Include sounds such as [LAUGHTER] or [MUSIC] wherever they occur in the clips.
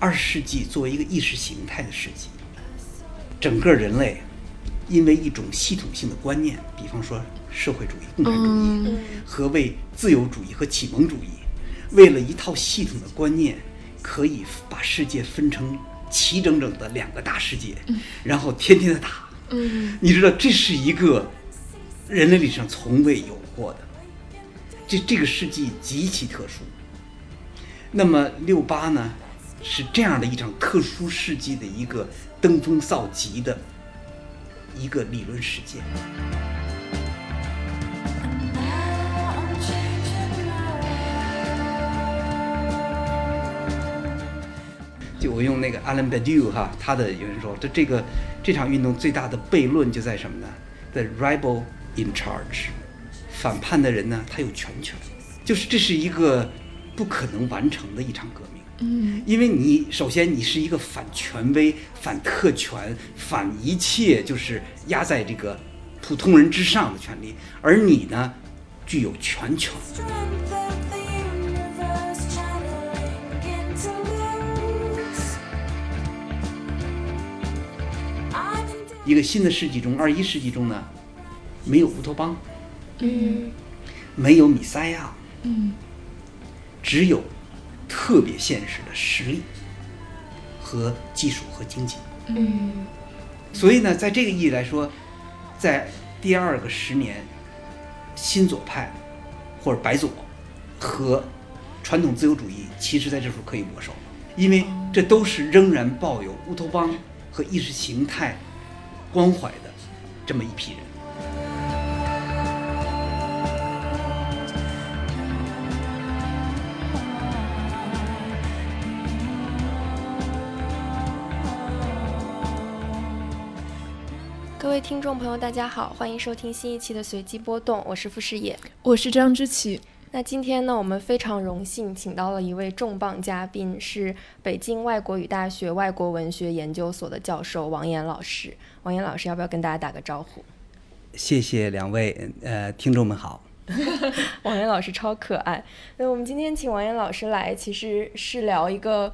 二十世纪作为一个意识形态的世纪，整个人类因为一种系统性的观念，比方说社会主义、共产主义和为自由主义和启蒙主义，为了一套系统的观念，可以把世界分成齐整整的两个大世界，然后天天的打。嗯，你知道这是一个人类历史上从未有过的，这这个世纪极其特殊。那么六八呢，是这样的一场特殊世纪的一个登峰造极的一个理论实践。就我用那个 Alan Badiou 哈，他的有人说，这这个这场运动最大的悖论就在什么呢？The rebel in charge，反叛的人呢，他有全权，就是这是一个不可能完成的一场革命。嗯，因为你首先你是一个反权威、反特权、反一切就是压在这个普通人之上的权利，而你呢，具有全权。一个新的世纪中，二一世纪中呢，没有乌托邦，嗯。没有米塞亚，嗯。只有特别现实的实力和技术和经济。嗯所以呢，在这个意义来说，在第二个十年，新左派或者白左和传统自由主义，其实在这时候可以握手，因为这都是仍然抱有乌托邦和意识形态关怀的这么一批人。位听众朋友，大家好，欢迎收听新一期的随机波动，我是傅视野。我是张之琪。那今天呢，我们非常荣幸请到了一位重磅嘉宾，是北京外国语大学外国文学研究所的教授王岩老师。王岩老师，要不要跟大家打个招呼？谢谢两位，呃，听众们好。[LAUGHS] 王岩老师超可爱。那我们今天请王岩老师来，其实是聊一个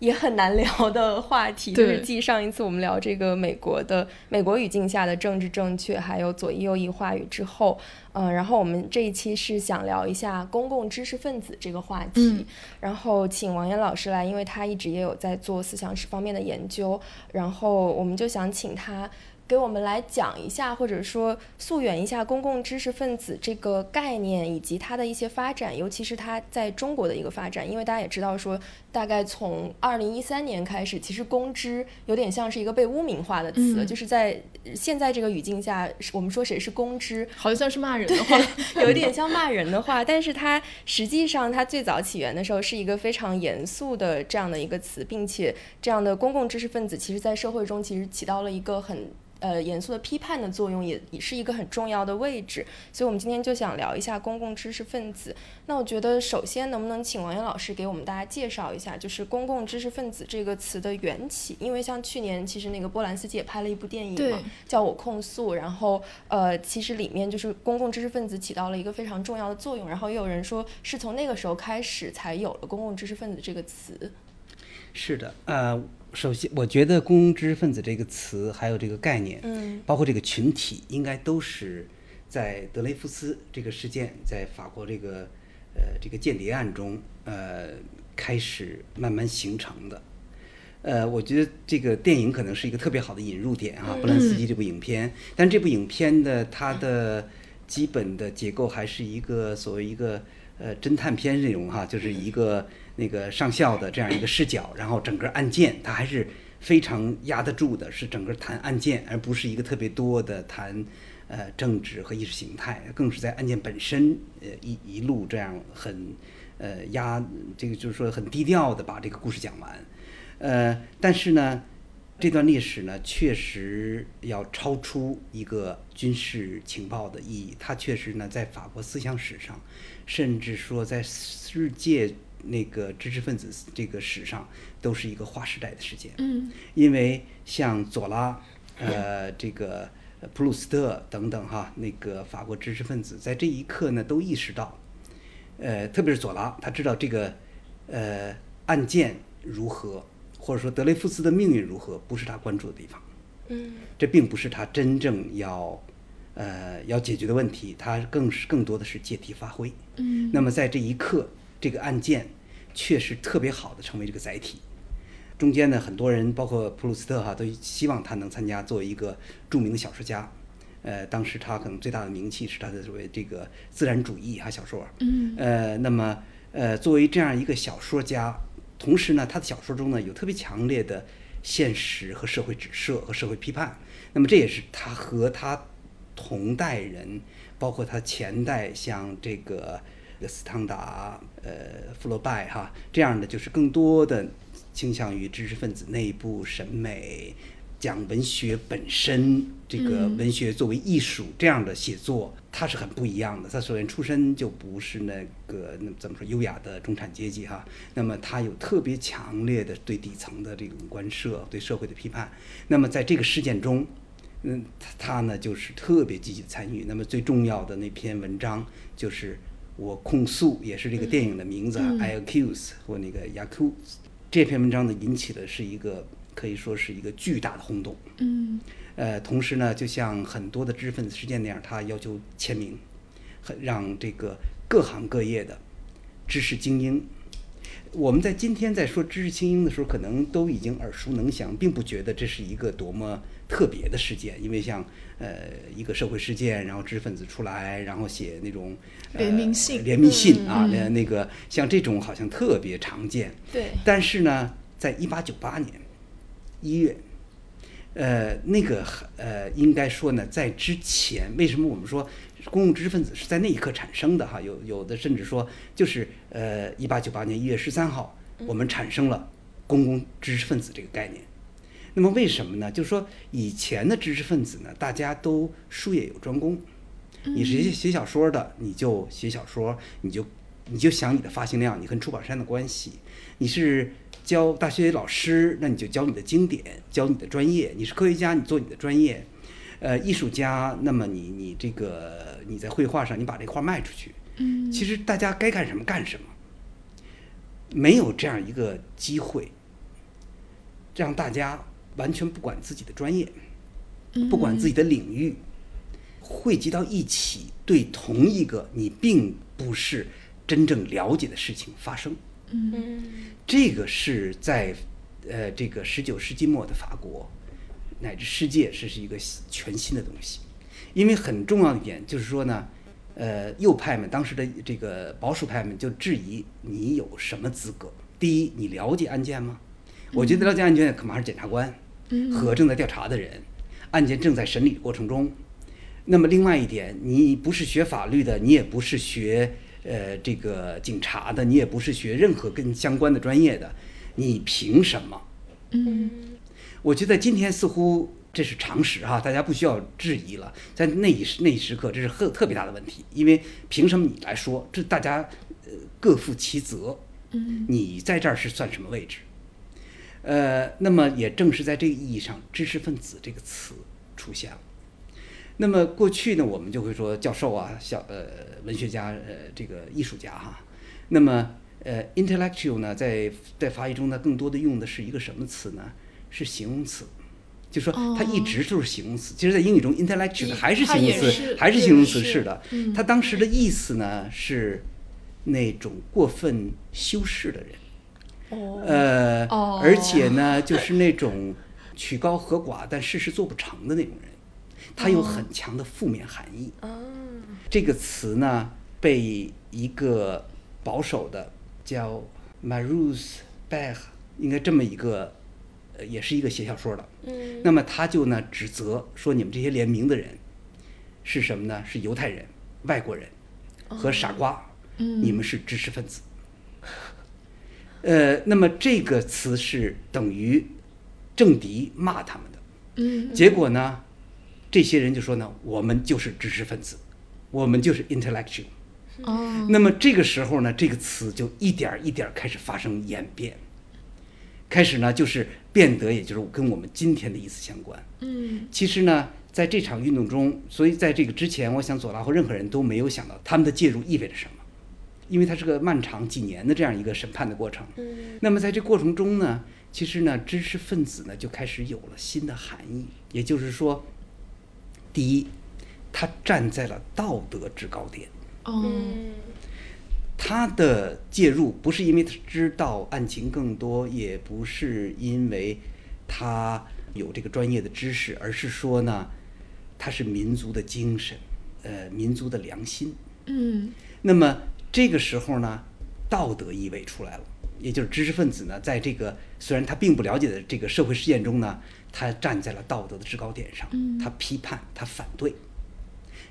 也很难聊的话题，[LAUGHS] 就是继上一次我们聊这个美国的美国语境下的政治正确，还有左翼右翼话语之后，嗯、然后我们这一期是想聊一下公共知识分子这个话题，嗯然后请王岩老师来，因为他一直也有在做思想史方面的研究，然后我们就想请他。给我们来讲一下，或者说溯源一下公共知识分子这个概念以及它的一些发展，尤其是它在中国的一个发展。因为大家也知道说，大概从二零一三年开始，其实公知有点像是一个被污名化的词，嗯就是在现在这个语境下，我们说谁是公知，好像是骂人的话，[LAUGHS] 有一点像骂人的话，但是它实际上它最早起源的时候是一个非常严肃的这样的一个词，并且这样的公共知识分子其实在社会中其实起到了一个很。呃，严肃的批判的作用也也是一个很重要的位置，所以我们今天就想聊一下公共知识分子。那我觉得首先能不能请王岩老师给我们大家介绍一下，就是公共知识分子这个词的缘起？因为像去年其实那个波兰斯基也拍了一部电影嘛，叫我控诉，然后呃，其实里面就是公共知识分子起到了一个非常重要的作用，然后也有人说是从那个时候开始才有了公共知识分子这个词。是的，呃，首先我觉得“公知识分子”这个词还有这个概念，嗯包括这个群体，应该都是在德雷夫斯这个事件，在法国这个呃这个间谍案中，呃开始慢慢形成的。呃，我觉得这个电影可能是一个特别好的引入点哈，布兰斯基这部影片。但这部影片的它的基本的结构还是一个所谓一个呃侦探片内容哈，就是一个那个上校的这样一个视角，然后整个案件它还是非常压得住的，是整个谈案件，而不是一个特别多的谈呃政治和意识形态，更是在案件本身呃一一路这样很呃压这个就是说很低调的把这个故事讲完。呃，但是呢，这段历史呢，确实要超出一个军事情报的意义。它确实呢，在法国思想史上，甚至说在世界那个知识分子这个史上，都是一个划时代的事件。嗯因为像左拉，呃，这个呃普鲁斯特等等哈，那个法国知识分子在这一刻呢，都意识到，呃，特别是左拉，他知道这个呃案件如何，或者说德雷福斯的命运如何，不是他关注的地方。嗯这并不是他真正要呃要解决的问题，他更是更多的是借题发挥。嗯那么在这一刻，这个案件确实特别好的成为这个载体。中间呢，很多人包括普鲁斯特哈，都希望他能参加，作为一个著名的小说家。呃，当时他可能最大的名气是他的所谓这个自然主义哈小说。嗯呃，那么呃，作为这样一个小说家，同时呢，他的小说中呢有特别强烈的现实和社会指涉和社会批判。那么这也是他和他同代人，包括他前代像这个这个斯汤达、呃福楼拜哈这样的，就是更多的倾向于知识分子内部审美。讲文学本身，这个嗯文学作为艺术这样的写作，它是很不一样的。他首先出身就不是那个那怎么说优雅的中产阶级哈，那么他有特别强烈的对底层的这种关涉，对社会的批判。那么在这个事件中，嗯，他他呢就是特别积极的参与。那么最重要的那篇文章就是我控诉，也是这个电影的名字、嗯 i accuse 或那个 Yaku。这篇文章呢引起的是一个可以说是一个巨大的轰动。嗯呃，同时呢，就像很多的知识分子事件那样，他要求签名，很让这个各行各业的知识精英。我们在今天在说知识精英的时候，可能都已经耳熟能详，并不觉得这是一个多么特别的事件，因为像呃一个社会事件，然后知识分子出来，然后写那种、呃、联名信联名信啊，嗯那、那个像这种好像特别常见。对，但是呢，在一八九八年一月，呃，那个呃，应该说呢，在之前，为什么我们说公共知识分子是在那一刻产生的哈？有有的甚至说，就是呃，一八九八年一月十三号，我们产生了公共知识分子这个概念。那么为什么呢？就是说以前的知识分子呢，大家都术业有专攻，你是写写小说的，你就写小说，你就你就想你的发行量，你跟出版商的关系；你是教大学老师，那你就教你的经典，教你的专业；你是科学家，你做你的专业；呃，艺术家，那么你你这个你在绘画上，你把这画卖出去。嗯其实大家该干什么干什么，没有这样一个机会，让大家完全不管自己的专业，不管自己的领域，汇集到一起，对同一个你并不是真正了解的事情发生。嗯这个是在呃这个十九世纪末的法国乃至世界，这是一个全新的东西。因为很重要的一点就是说呢，呃，右派们当时的这个保守派们就质疑你有什么资格？第一，你了解案件吗？我觉得了解案件恐怕是检察官和正在调查的人，案件正在审理的过程中。那么另外一点，你不是学法律的，你也不是学呃这个警察的，你也不是学任何跟相关的专业的，你凭什么？嗯我觉得今天似乎这是常识哈、大家不需要质疑了。在那一时那一时刻，这是特特别大的问题，因为凭什么你来说？这大家呃各负其责，嗯你在这儿是算什么位置？呃，那么也正是在这个意义上，知识分子这个词出现了。那么过去呢，我们就会说教授啊，小呃文学家，呃这个艺术家哈。那么呃 intellectual 呢，在在法语中呢，更多的用的是一个什么词呢？是形容词。就说它一直都是形容词，其实，在英语中，intellectual 还是形容词是，还是形容词是是的。嗯它当时的意思呢是那种过分修饰的人，哦呃，哦而且呢，就是那种曲高和寡但事事做不成的那种人，他有很强的负面含义。啊这个词呢，被一个保守的叫 Marus Bach，应该这么一个，呃，也是一个写小说的。嗯那么他就呢指责说，你们这些联名的人是什么呢？是犹太人、外国人和傻瓜，嗯你们是知识分子。呃，那么这个词是等于政敌骂他们的。嗯结果呢，这些人就说呢，我们就是知识分子，我们就是 intellectual。哦那么这个时候呢，这个词就一点儿一点儿开始发生演变，开始呢就是变得，也就是跟我们今天的意思相关。嗯其实呢，在这场运动中，所以在这个之前，我想左拉或任何人都没有想到他们的介入意味着什么，因为它是个漫长几年的这样一个审判的过程。嗯那么在这过程中呢，其实呢，知识分子呢就开始有了新的含义，也就是说，第一，他站在了道德制高点。哦，嗯他的介入不是因为他知道案情更多，也不是因为他有这个专业的知识，而是说呢，他是民族的精神，呃，民族的良心。嗯那么这个时候呢，道德意味出来了，也就是知识分子呢，在这个虽然他并不了解的这个社会事件中呢，他站在了道德的制高点上，他批判，他反对。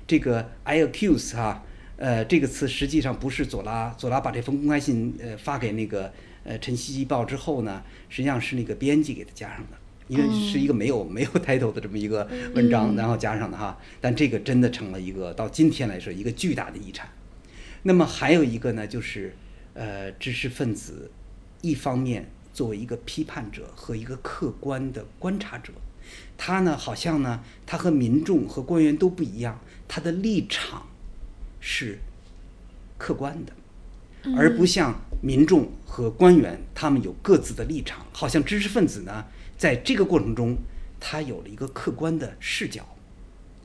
这个 I accuse 哈、呃，这个词实际上不是左拉，左拉把这封公开信呃发给那个呃《晨曦季报》之后呢，实际上是那个编辑给他加上的，因为是一个没有、没有 title 的这么一个文章，然后加上的哈。但这个真的成了一个到今天来说一个巨大的遗产。那么还有一个呢，就是呃，知识分子一方面作为一个批判者和一个客观的观察者，他呢好像呢，他和民众和官员都不一样，他的立场是客观的，而不像民众和官员他们有各自的立场，好像知识分子呢，在这个过程中，他有了一个客观的视角。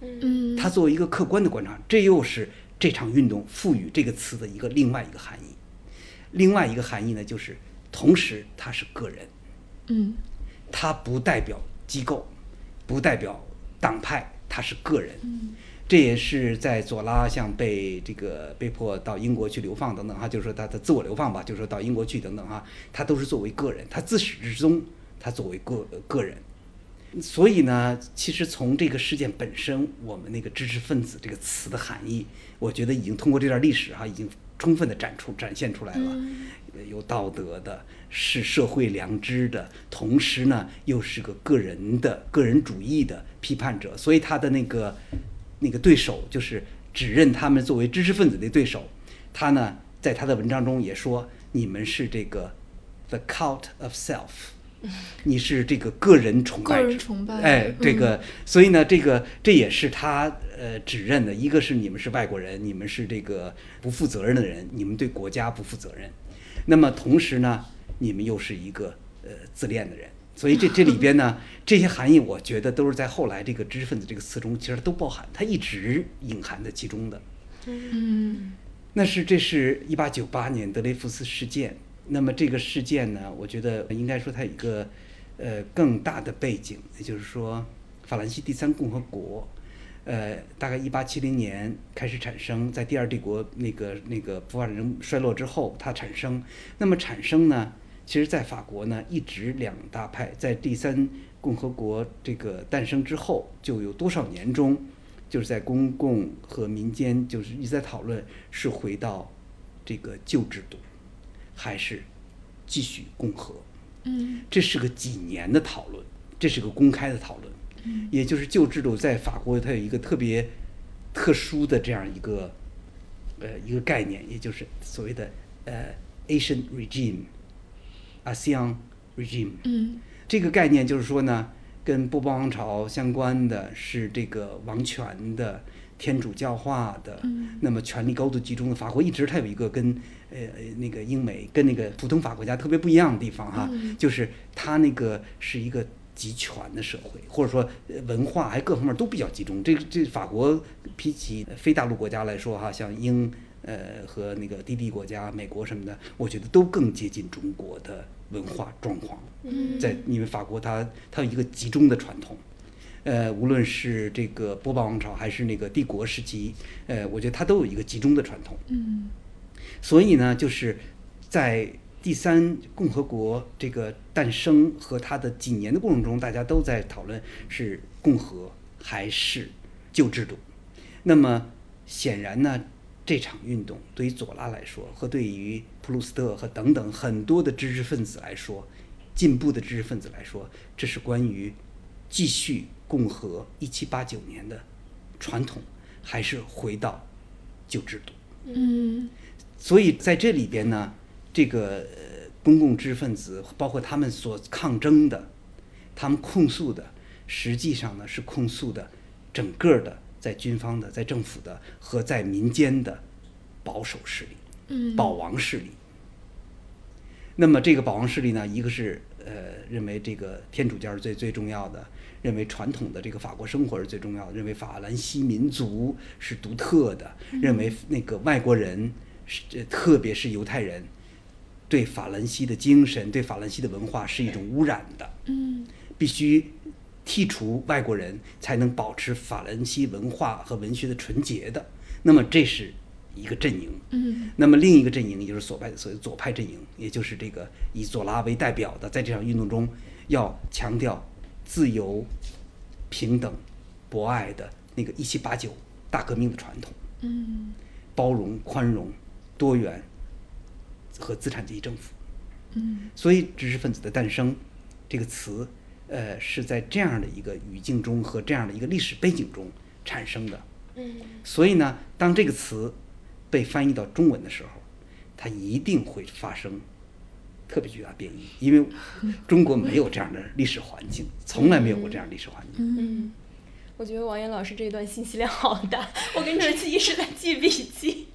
嗯，他作为一个客观的观察，这又是这场运动赋予这个词的一个另外一个含义。另外一个含义呢，就是同时他是个人，嗯他不代表机构，不代表党派，他是个人。这也是在左拉像被这个被迫到英国去流放等等哈，就是说他的自我流放吧，就是说到英国去等等哈，他都是作为个人，他自始至终他作为个个人。所以呢，其实从这个事件本身，我们那个知识分子这个词的含义，我觉得已经通过这段历史哈、已经充分的展出展现出来了。呃有道德的，是社会良知的，同时呢又是个个人的个人主义的批判者，所以他的那个那个对手就是指认他们作为知识分子的对手，他呢在他的文章中也说，你们是这个 the cult of self。[LAUGHS] 你是这个个人崇拜者，个人崇拜。哎，这嗯个，所以呢，这个这也是他呃指认的，一个是你们是外国人，你们是这个不负责任的人，你们对国家不负责任，那么同时呢，你们又是一个呃自恋的人，所以这 [LAUGHS] 这里边呢，这些含义我觉得都是在后来这个知识分子这个词中，其实都包含，它一直隐含在其中的。嗯。那是这是一八九八年德雷福斯事件。那么这个事件呢，我觉得应该说它有一个呃更大的背景，也就是说法兰西第三共和国，呃，大概一八七零年开始产生，在第二帝国那个那个普法人衰落之后，它产生。那么产生呢，其实在法国呢一直两大派，在第三共和国这个诞生之后，就有多少年中。就是在公共和民间就是一直在讨论是回到这个旧制度，还是继续共和。嗯这是个几年的讨论，这是个公开的讨论。嗯也就是旧制度在法国它有一个特别特殊的这样一个呃一个概念，也就是所谓的呃 Asian regime，ASEAN regime。嗯这个概念就是说呢，跟波旁王朝相关的是这个王权的、天主教化的，那么权力高度集中的。法国一直它有一个跟呃那个英美跟那个普通法国家特别不一样的地方哈，就是它那个是一个集权的社会，或者说呃文化还各方面都比较集中。这这法国比起非大陆国家来说哈，像英。呃，和那个低地国家、美国什么的，我觉得都更接近中国的文化状况。嗯在因为法国它它有一个集中的传统，呃，无论是这个波旁王朝还是那个帝国时期，呃，我觉得它都有一个集中的传统。嗯所以呢，就是在第三共和国这个诞生和它的几年的过程中，大家都在讨论是共和还是旧制度。那么显然呢，这场运动对于左拉来说，和对于普鲁斯特和等等很多的知识分子来说，进步的知识分子来说，这是关于继续共和一七八九年的传统，还是回到旧制度。嗯所以在这里边呢，这个呃公共知识分子，包括他们所抗争的，他们控诉的，实际上呢是控诉的整个的在军方的、在政府的和在民间的保守势力、嗯保王势力。那么这个保王势力呢，一个是呃呃认为这个天主教是最最重要的，认为传统的这个法国生活是最重要的，认为法兰西民族是独特的，认为那个外国人是呃特别是犹太人对法兰西的精神、对法兰西的文化是一种污染的。嗯必须剔除外国人，才能保持法兰西文化和文学的纯洁的。那么这是一个阵营。嗯那么另一个阵营，也就是左派所谓左派阵营，也就是这个以左拉为代表的，在这场运动中要强调自由、平等、博爱的那个一七八九大革命的传统，嗯包容、宽容、多元和资产阶级政府。嗯所以知识分子的诞生这个词，呃，是在这样的一个语境中和这样的一个历史背景中产生的。嗯所以呢，当这个词被翻译到中文的时候，它一定会发生特别巨大变异，因为中国没有这样的历史环境，[LAUGHS] 从来没有过这样的历史环境。嗯，我觉得王岩老师这一段信息量好大，我跟 [LAUGHS] 哲奇一直在记笔记，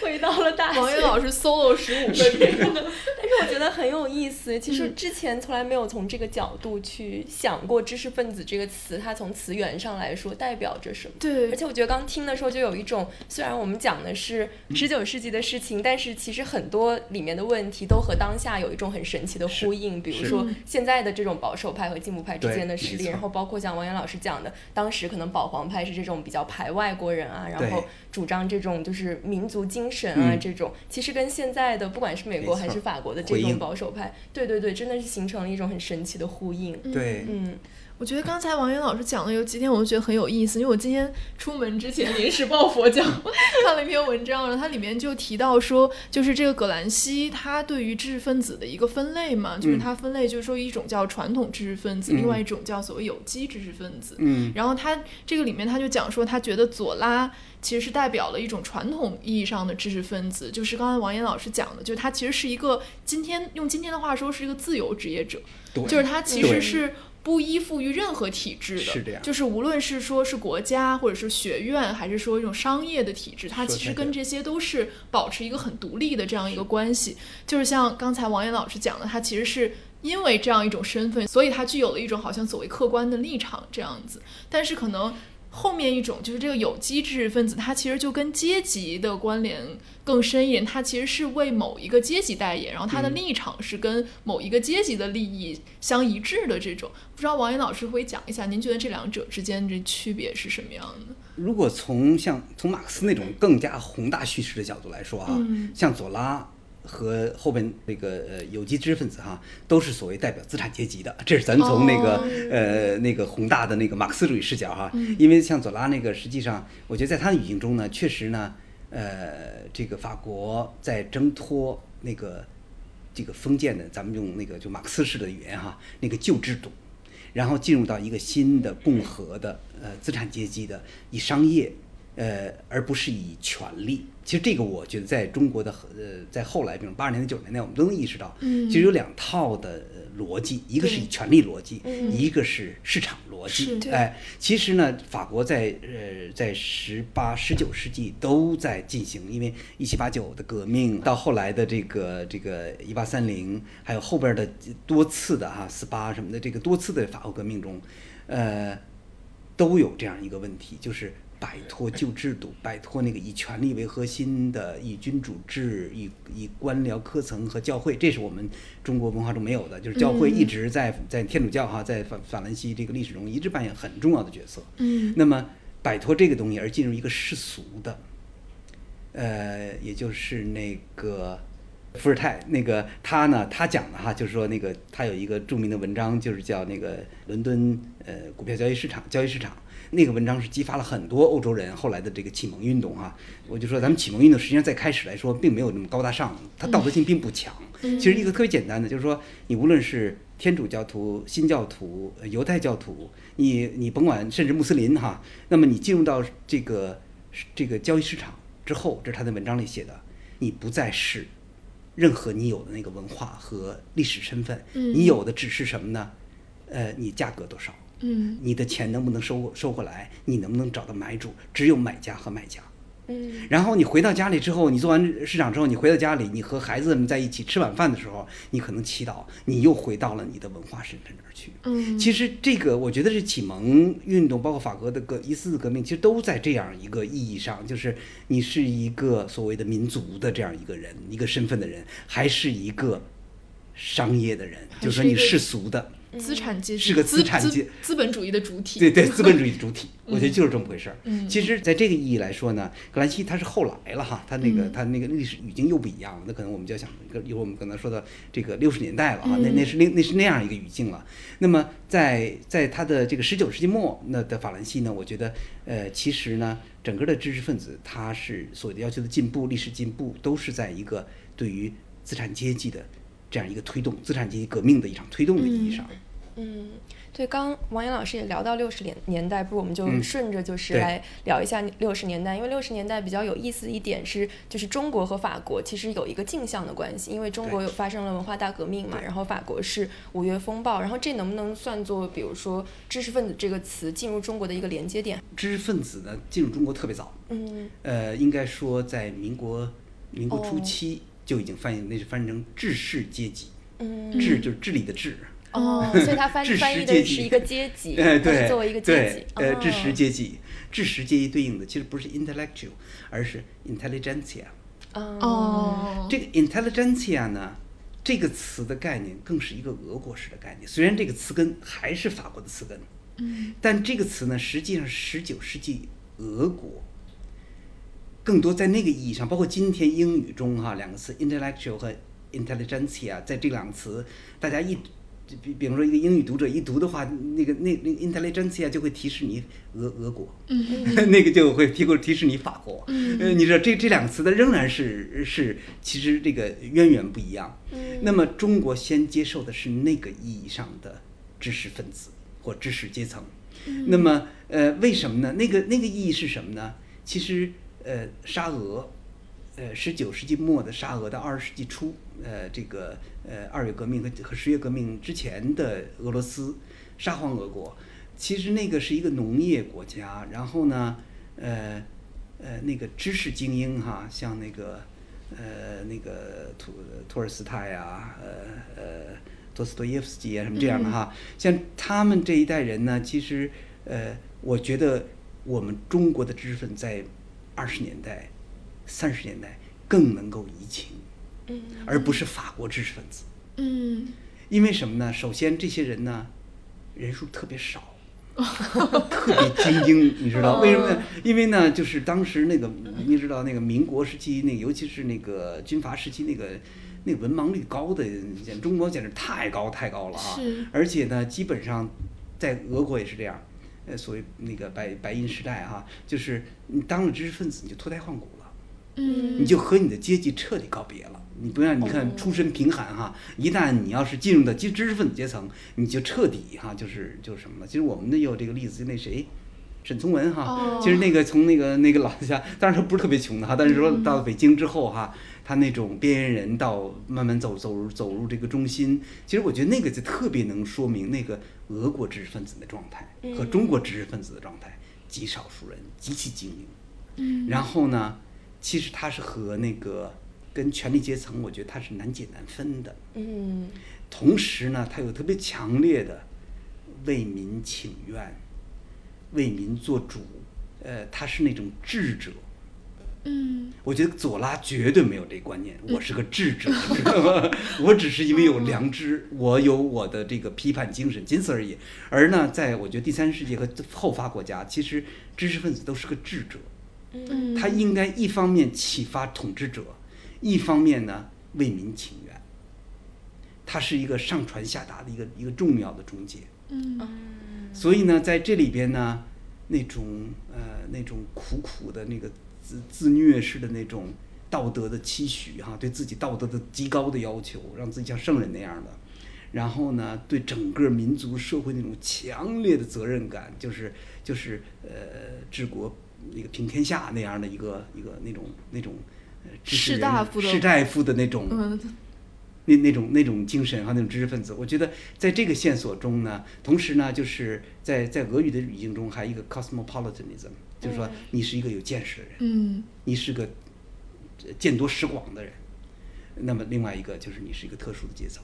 回到了大学。王源老师 solo 十五 [LAUGHS] 分钟，但是我觉得很有意思。其实之前从来没有从这个角度去想过“知识分子”这个词，它从词源上来说代表着什么。对而且我觉得刚听的时候就有一种，虽然我们讲的是十九世纪的事情，但是其实很多里面的问题都和当下有一种很神奇的呼应。比如说现在的这种保守派和进步派之间的实力，然后包括像王岩老师讲的，当时可能保皇派是这种比较排外国人啊，然后主张这种就是民族精神啊，嗯这种其实跟现在的不管是美国还是法国的这种保守派，对对对，真的是形成了一种很神奇的呼应。对，嗯我觉得刚才王源老师讲的有几点，我都觉得很有意思。因为我今天出门之前 [LAUGHS] 临时抱佛脚看了一篇文章，然后它里面就提到说，就是这个葛兰西他对于知识分子的一个分类嘛，就是他分类就是说一种叫传统知识分子，嗯另外一种叫所谓有机知识分子。嗯然后他这个里面他就讲说，他觉得左拉其实是代表了一种传统意义上的知识分子，就是刚才王岩老师讲的，就是他其实是一个今天用今天的话说是一个自由职业者，就是他其实是不依附于任何体制的，是这样就是无论是说是国家，或者是学院，还是说一种商业的体制，它其实跟这些都是保持一个很独立的这样一个关系。就是像刚才王岩老师讲的，他其实是。因为这样一种身份，所以他具有了一种好像所谓客观的立场这样子，但是可能后面一种就是这个有机知识分子，他其实就跟阶级的关联更深一点，他其实是为某一个阶级代言，然后他的嗯立场是跟某一个阶级的利益相一致的这种。不知道王岩老师会讲一下，您觉得这两者之间这区别是什么样的？如果从像从马克思那种更加宏大叙事的角度来说啊，嗯像左拉和后边那个呃有机知识分子哈，都是所谓代表资产阶级的。这是咱从那个、哦呃那个宏大的那个马克思主义视角哈，嗯因为像左拉那个，实际上我觉得在他的语境中呢，确实呢，呃，这个法国在挣脱那个这个封建的，咱们用那个就马克思式的语言哈，那个旧制度。然后进入到一个新的共和的呃资产阶级的以商业呃而不是以权力。其实这个我觉得在中国的呃在后来，比如八十年代九十年代，我们都能意识到，嗯其实有两套的呃逻辑，一个是以权力逻辑，嗯一个是市场逻辑。对哎，其实呢，法国在呃在十八、十九世纪都在进行，因为一七八九的革命到后来的这个这个一八三零，还有后边的多次的哈四八什么的这个多次的法国革命中，呃，都有这样一个问题，就是摆脱旧制度，摆脱那个以权力为核心的以君主制、以以官僚科层和教会，这是我们中国文化中没有的，就是教会一直在在天主教哈，在法法兰西这个历史中一直扮演很重要的角色。嗯那么摆脱这个东西而进入一个世俗的，呃，也就是那个伏尔泰那个他呢，他讲的哈，就是说那个他有一个著名的文章，就是叫那个伦敦呃股票交易市场交易市场。那个文章是激发了很多欧洲人后来的这个启蒙运动哈，我就说咱们启蒙运动实际上在开始来说并没有那么高大上，它道德性并不强。其实一个特别简单的，就是说你无论是天主教徒、新教徒、呃犹太教徒，你你甭管甚至穆斯林哈，那么你进入到这个这个交易市场之后，这是他的文章里写的，你不再是任何你有的那个文化和历史身份，嗯你有的只是什么呢？呃，你价格多少？嗯你的钱能不能收收回来？你能不能找到买主？只有买家和卖家。嗯然后你回到家里之后，你做完市场之后，你回到家里，你和孩子们在一起吃晚饭的时候，你可能祈祷，你又回到了你的文化身份那儿去。嗯，其实这个我觉得是启蒙运动，包括法国的革一次次革命，其实都在这样一个意义上，就是你是一个所谓的民族的这样一个人，一个身份的人，还是一个商业的人，就是说你世俗的，资产阶级是个资资产阶资资本主义的主体。对对，资本主义主体，[LAUGHS] 我觉得就是这么回事儿。嗯其实，在这个意义来说呢，格兰西他是后来了哈，他那个、嗯他那个历史语境又不一样了，那可能我们就要想一会儿我们可能说到这个六十年代了哈，那嗯那是那那是那样一个语境了。那么在在他的这个十九世纪末那的法兰西呢，我觉得呃，其实呢，整个的知识分子他是所谓的要求的进步、历史进步，都是在一个对于资产阶级的这样一个推动，资产阶级革命的一场推动的意义上。嗯，对，刚王岩老师也聊到六十年年代，不如我们就嗯顺着就是来聊一下六十年代，因为六十年代比较有意思的一点是，就是中国和法国其实有一个镜像的关系，因为中国有发生了文化大革命嘛，然后法国是五月风暴，然后这能不能算作比如说知识分子这个词进入中国的一个连接点？知识分子呢进入中国特别早，嗯。呃，应该说在民国民国初哦。期就已经翻译，那是翻译成治世阶级，嗯。治就是治理的治，哦，所以它翻知识 [LAUGHS] 翻译的是一个阶级，对，作为一个阶级，，呃，知哦识阶级，知识阶级对应的其实不是 intellectual，而是 intelligentsia。哦哦，这个 intelligentsia 呢，这个词的概念更是一个俄国式的概念，虽然这个词根还是法国的词根，嗯。但这个词呢，实际上十九世纪俄国更多在那个意义上，包括今天英语中哈两个词 intellectual 和 intelligentsia，在这两个词大家一比比方说一个英语读者一读的话，那个那那 intelligentsia 就会提示你俄俄国，那个就会提过提示你法国。嗯，你知道这这两个词的仍然是是其实这个渊源不一样。嗯那么中国先接受的是那个意义上的知识分子或知识阶层。那么呃，为什么呢？那个那个意义是什么呢？其实呃，沙俄。呃，十九世纪末的沙俄到二十世纪初，呃，这个呃二月革命和和十月革命之前的俄罗斯，沙皇俄国，其实那个是一个农业国家，然后呢，呃呃那个知识精英哈，像那个呃那个托托尔斯泰呀，呃呃托斯托耶夫斯基啊什么这样的哈，像他们这一代人呢，其实呃，我觉得我们中国的知识分子在二十年代、三十年代更能够移情，嗯而不是法国知识分子。嗯因为什么呢？首先，这些人呢，人数特别少，[LAUGHS] 特别精英，你知道为什么呢？因为呢，就是当时那个，你知道那个民国时期，那个尤其是那个军阀时期，那个那个文盲率高的，简中国简直太高太高了啊！是而且呢，基本上在俄国也是这样，呃，所谓那个白白银时代哈、就是你当了知识分子，你就脱胎换骨了。嗯你就和你的阶级彻底告别了。你不要你看出身贫寒哈，一旦你要是进入到知知识分子阶层，你就彻底哈，就是就是什么了。其实我们呢也有这个例子，就那谁。沈从文哈，哦其实那个从那个那个老家，当然他不是特别穷的哈，但是说嗯到了北京之后哈，他那种边缘人到慢慢走走入走入这个中心，其实我觉得那个就特别能说明那个俄国知识分子的状态和中国知识分子的状态，极少数人极其精英，嗯。然后呢，其实他是和那个跟权力阶层，我觉得他是难解难分的。嗯。同时呢，他有特别强烈的为民请愿、为民做主，呃，他是那种智者。嗯我觉得左拉绝对没有这观念，我是个智者，知道吗？[LAUGHS] 我只是因为有良知，我有我的这个批判精神，仅此而已。而呢，在我觉得第三世界和后发国家，其实知识分子都是个智者，嗯，他应该一方面启发统治者，一方面呢为民请愿。他是一个上传下达的一个一个重要的中介。嗯所以呢，在这里边呢，那种呃那种苦苦的那个自自虐式的那种道德的期许哈、对自己道德的极高的要求，让自己像圣人那样的，然后呢，对整个民族社会那种强烈的责任感，就是就是呃治国那个平天下那样的一个一个那种那种呃知识士人大夫的士大夫的那种嗯。[LAUGHS] 那那种那种精神哈，那种知识分子，我觉得在这个线索中呢，同时呢，就是在在俄语的语境中，还有一个 cosmopolitanism，就是说嗯你是一个有见识的人，嗯你是个呃见多识广的人。那么另外一个就是你是一个特殊的阶层。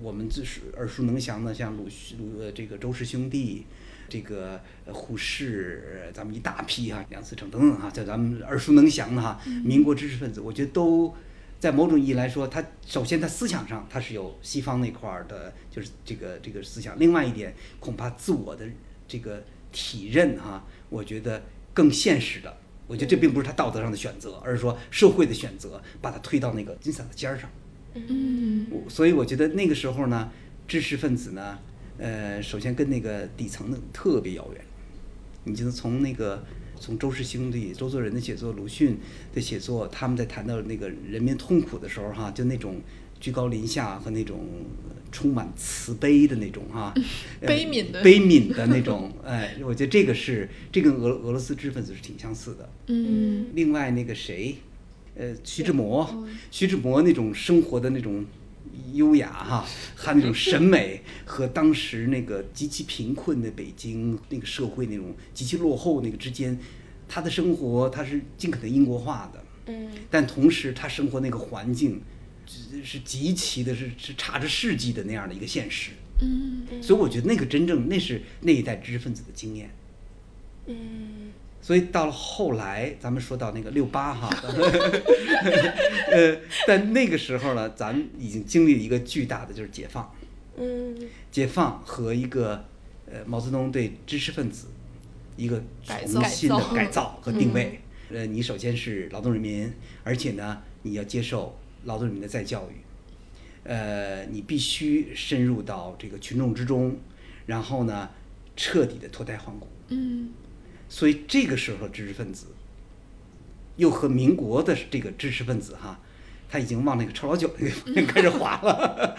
我们就是耳熟能详的，像鲁迅、这个周氏兄弟，这个呃胡适，呃咱们一大批哈，梁思成等等哈，在咱们耳熟能详的哈，民国知识分子，我觉得都在某种意义来说，他首先他思想上他是有西方那块儿的，就是这个这个思想。另外一点，恐怕自我的这个体认哈，我觉得更现实的。我觉得这并不是他道德上的选择，而是说社会的选择，把他推到那个金字塔的尖儿上。嗯我所以我觉得那个时候呢，知识分子呢，呃，首先跟那个底层的特别遥远。你就从那个从周氏兄弟、周作人的写作、鲁迅的写作，他们在谈到那个人民痛苦的时候，哈，就那种居高临下和那种呃充满慈悲的那种哈，[LAUGHS] 呃悲悯的。悲悯的那种，[LAUGHS] 哎，我觉得这个是这跟俄俄罗斯知识分子是挺相似的。嗯。另外那个谁，呃，徐志摩，徐志摩那种生活的那种优雅哈，[LAUGHS] 还有那种审美，和当时那个极其贫困的北京那个社会那种极其落后那个之间，他的生活他是尽可能英国化的，嗯。但同时他生活那个环境是是极其的是是差着世纪的那样的一个现实，嗯所以我觉得那个真正那是那一代知识分子的经验。嗯所以到了后来，咱们说到那个六八哈，[LAUGHS] 呃，但那个时候呢，咱们已经经历了一个巨大的就是解放，嗯解放和一个呃毛泽东对知识分子一个重新的改造改造和定位。呃，你首先是劳动人民，而且呢，你要接受劳动人民的再教育，呃，你必须深入到这个群众之中，然后呢，彻底的脱胎换骨。嗯所以这个时候，知识分子又和民国的这个知识分子哈，他已经往那个臭老九那个方向开始滑了。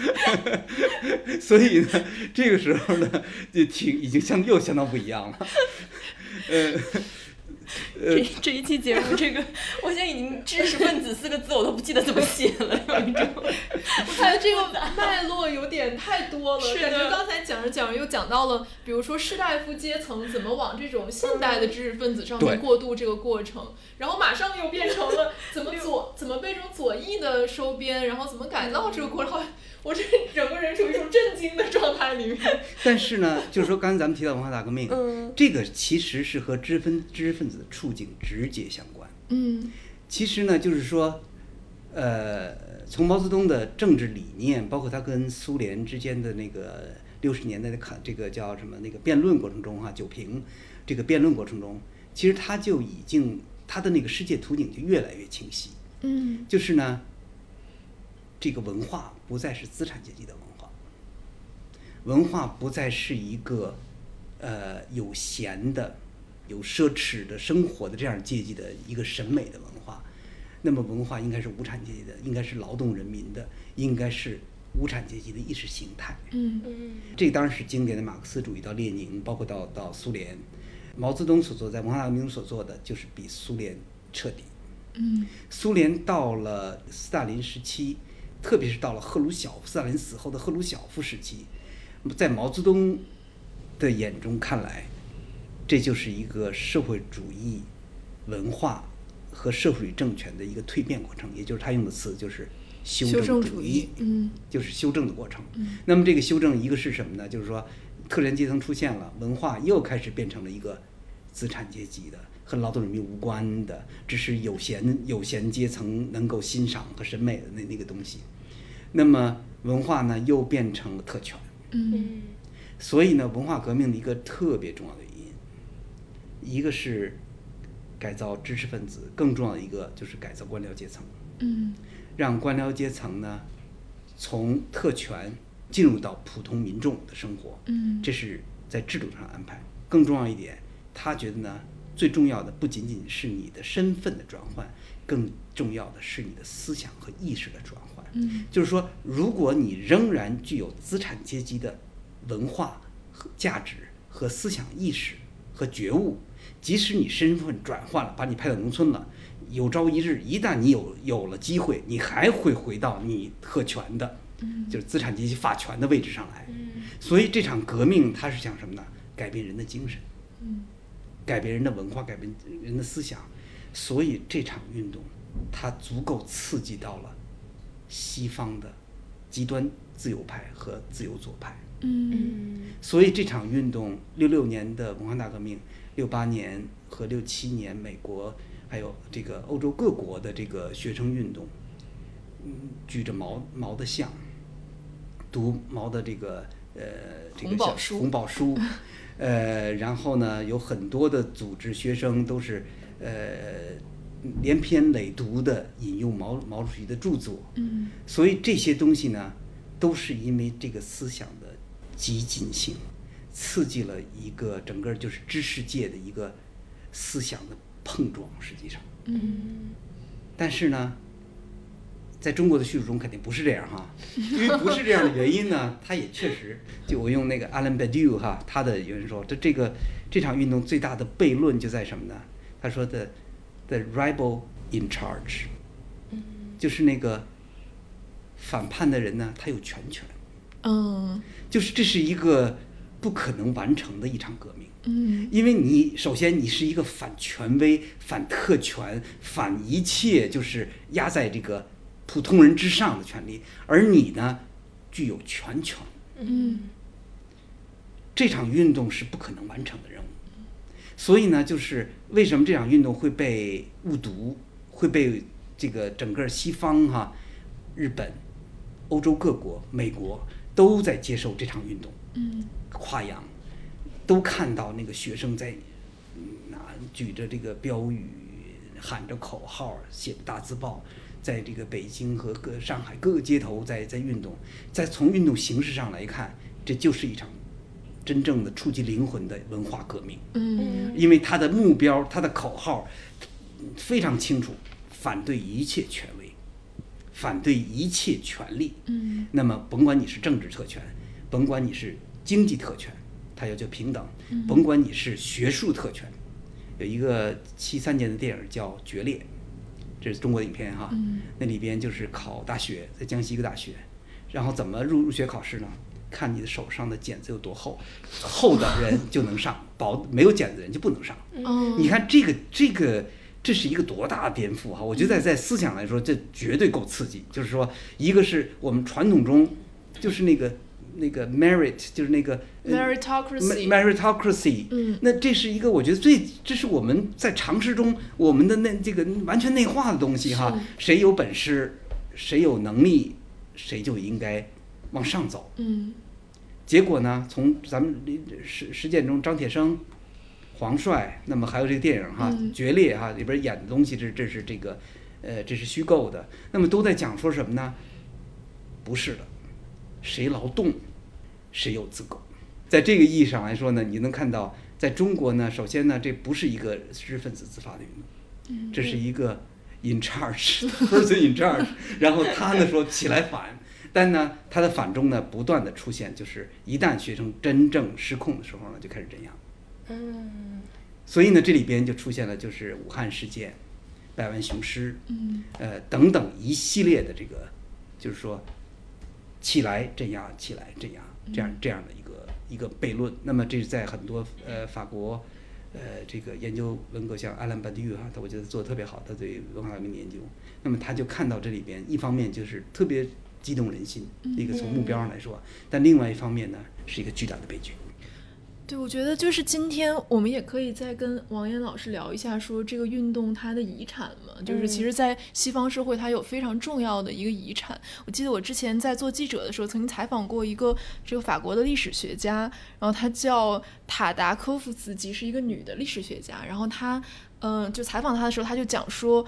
所以呢，这个时候呢，就挺已经相又相当不一样了。呃，这这一期节目，这个我现在已经“知识分子”四个字我都不记得怎么写了，[LAUGHS] 有一种。我觉得这个脉络有点太多了，是感觉刚才讲着讲着又讲到了，比如说士大夫阶层怎么往这种现代的知识分子上面过渡这个过程，然后马上又变成了怎么 [LAUGHS] 左怎么被这种左翼的收编，然后怎么改造这个过程，我这整个人处于一种震惊的状态里面。[LAUGHS] 但是呢，就是说刚才咱们提到文化大革命，嗯这个其实是和知识分知识分子的处境直接相关。嗯其实呢，就是说，呃，从毛泽东的政治理念，包括他跟苏联之间的那个六十年代的看这个叫什么那个辩论过程中哈、九评这个辩论过程中，其实他就已经他的那个世界图景就越来越清晰，嗯就是呢，这个文化不再是资产阶级的文化，文化不再是一个呃有闲的、有奢侈的生活的这样阶级的一个审美的文化。那么文化应该是无产阶级的，应该是劳动人民的，应该是无产阶级的意识形态。嗯嗯这个当然是经典的马克思主义到列宁，包括到到苏联，毛泽东所做在文化大革命中所做的，就是比苏联彻底。嗯苏联到了斯大林时期，特别是到了赫鲁晓夫，斯大林死后的赫鲁晓夫时期，在毛泽东的眼中看来，这就是一个社会主义文化和社会主义政权的一个蜕变过程，也就是他用的词就是修修正主主义嗯就是修正的过程。嗯那么这个修正一个是什么呢？就是说，特权阶层出现了，文化又开始变成了一个资产阶级的，和劳动人民无关的，只是有闲有闲阶层能够欣赏和审美的那那个东西。那么文化呢，又变成了特权。嗯所以呢，文化革命的一个特别重要的原因，一个是改造知识分子，更重要的一个就是改造官僚阶层。嗯让官僚阶层呢从特权进入到普通民众的生活，嗯这是在制度上安排。更重要一点，他觉得呢，最重要的不仅仅是你的身份的转换，更重要的是你的思想和意识的转换。嗯就是说，如果你仍然具有资产阶级的文化和价值和思想意识和觉悟，即使你身份转换了，把你派到农村了，有朝一日，一旦你有有了机会，你还会回到你特权的，就是资产阶级法权的位置上来。嗯所以这场革命它是想什么呢？改变人的精神。嗯改变人的文化，改变人的思想。所以这场运动，它足够刺激到了西方的极端自由派和自由左派。嗯。所以这场运动，六六年的文化大革命，六八年和六七年美国还有这个欧洲各国的这个学生运动，嗯，举着毛毛的像，读毛的这个呃这个小红宝书。红宝书，[LAUGHS] 呃，然后呢，有很多的组织学生都是呃连篇累牍的引用毛毛主席的著作，嗯所以这些东西呢，都是因为这个思想的激进性，刺激了一个整个就是知识界的一个思想的碰撞。实际上，嗯但是呢，在中国的叙述中肯定不是这样哈，[LAUGHS] 因为不是这样的原因呢，它也确实，就我用那个 Alan Badiou 哈，他的有人说，这这个这场运动最大的悖论就在什么呢？他说的 the rebel in charge，就是那个反叛的人呢，他有全权，嗯就是这是一个不可能完成的一场革命。嗯。因为你首先你是一个反权威、反特权、反一切就是压在这个普通人之上的权利，而你呢具有全权。嗯。这场运动是不可能完成的所以呢，就是为什么这场运动会被误读，会被这个整个西方哈、日本、欧洲各国、美国都在接受这场运动。嗯跨洋，都看到那个学生在嗯拿举着这个标语，喊着口号，写着大字报，在这个北京和各上海各个街头在在运动。在从运动形式上来看，这就是一场真正的触及灵魂的文化革命，嗯。因为他的目标，他的口号非常清楚，反对一切权威，反对一切权利。嗯。那么甭管你是政治特权，甭管你是经济特权，他要求平等；甭管你是学术特权，有一个七三年的电影叫《决裂》，这是中国的影片哈。嗯。那里边就是考大学，在江西一个大学，然后怎么入入学考试呢？看你的手上的茧子有多厚，厚的人就能上，薄 [LAUGHS] 没有茧子的人就不能上。哦，你看这个这个，这是一个多大的颠覆哈！我觉得在在思想来说，这绝对够刺激。就是说，一个是我们传统中，就是那个那个 merit，就是那个呃 meritocracy，meritocracy，嗯那这是一个我觉得最，这是我们在常识中我们的那这个完全内化的东西哈。谁有本事，谁有能力，谁就应该往上走。嗯结果呢，从咱们实实践中，张铁生、黄帅，那么还有这个电影哈，嗯决裂》哈里边演的东西，这这是这个，呃，这是虚构的。那么都在讲说什么呢？不是的，谁劳动，谁有资格。在这个意义上来说呢，你能看到，在中国呢，首先呢，这不是一个知识分子自发的运动，这是一个 in charge [LAUGHS] person in charge，然后他呢说起来反，但呢他的反中呢不断的出现，就是一旦学生真正失控的时候呢，就开始镇压。嗯所以呢，这里边就出现了就是武汉事件、百万雄师，嗯呃等等一系列的这个，就是说起来镇压，起来镇压这样这样的一个一个悖论。那么这是在很多呃法国呃这个研究文革，像阿兰·巴迪约哈，他我觉得做的特别好，他对文化革命的研究。那么他就看到这里边，一方面就是特别激动人心，一个从目标上来说，但另外一方面呢，是一个巨大的悲剧。对，我觉得就是今天我们也可以再跟王岩老师聊一下，说这个运动它的遗产嘛，就是其实，在西方社会它有非常重要的一个遗产。我记得我之前在做记者的时候，曾经采访过一个这个法国的历史学家，然后她叫塔达科夫斯基，是一个女的历史学家，然后她，嗯、就采访她的时候，她就讲说。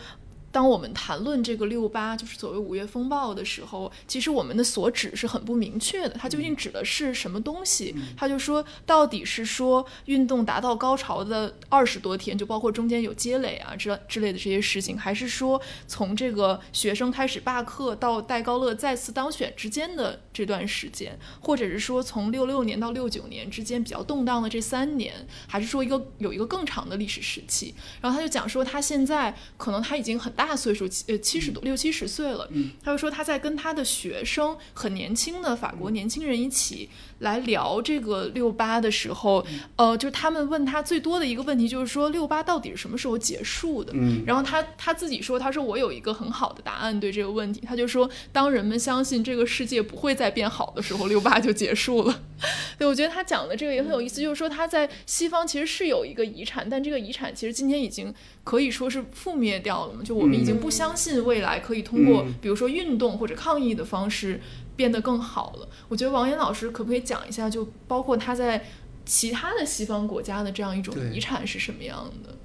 当我们谈论这个六八，就是所谓五月风暴的时候，其实我们的所指是很不明确的，它究竟指的是什么东西？他就说，到底是说运动达到高潮的二十多天，就包括中间有积累啊之之类的这些事情，还是说从这个学生开始罢课到戴高乐再次当选之间的这段时间，或者是说从六六年到六九年之间比较动荡的这三年，还是说一个有一个更长的历史时期？然后他就讲说，他现在可能他已经很大大岁数，七呃七十多六七十岁了。他就说他在跟他的学生很年轻的法国年轻人一起来聊这个六八的时候，呃，就是他们问他最多的一个问题就是说六八到底是什么时候结束的？嗯然后他他自己说，他说我有一个很好的答案对这个问题，他就说当人们相信这个世界不会再变好的时候，六八就结束了。[LAUGHS] 对，我觉得他讲的这个也很有意思，就是说他在西方其实是有一个遗产，但这个遗产其实今天已经可以说是覆灭掉了嘛，就我们已经不相信未来可以通过嗯比如说运动或者抗议的方式变得更好了。我觉得王岩老师可不可以讲一下，就包括他在其他的西方国家的这样一种遗产是什么样的？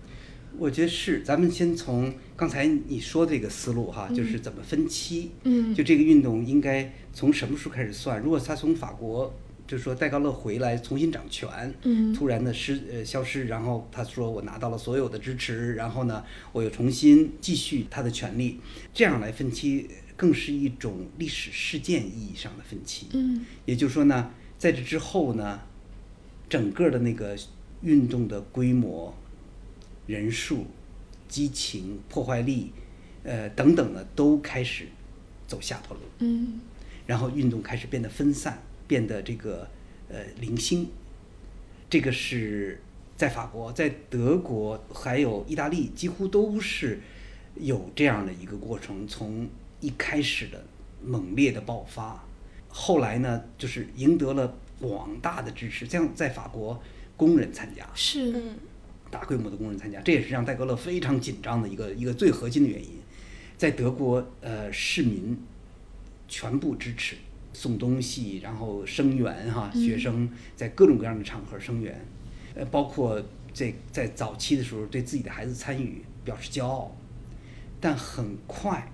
我觉得是，咱们先从刚才你说这个思路哈，就是怎么分期。嗯就这个运动应该从什么时候开始算？如果他从法国，就是说戴高乐回来重新掌权，嗯突然的失呃消失，然后他说我拿到了所有的支持，然后呢，我又重新继续他的权利，这样来分期，更是一种历史事件意义上的分期。嗯也就是说呢，在这之后呢，整个的那个运动的规模、人数、激情、破坏力，呃等等呢，都开始走下坡路。嗯然后运动开始变得分散，变得这个呃零星。这个是在法国、在德国还有意大利，几乎都是有这样的一个过程。从一开始的猛烈的爆发，后来呢，就是赢得了广大的支持。像在法国，工人参加，是嗯大规模的工人参加，这也是让戴高乐非常紧张的一个一个最核心的原因。在德国，呃，市民全部支持，送东西，然后声援哈，学生在各种各样的场合声援，呃，包括这在早期的时候对自己的孩子参与表示骄傲，但很快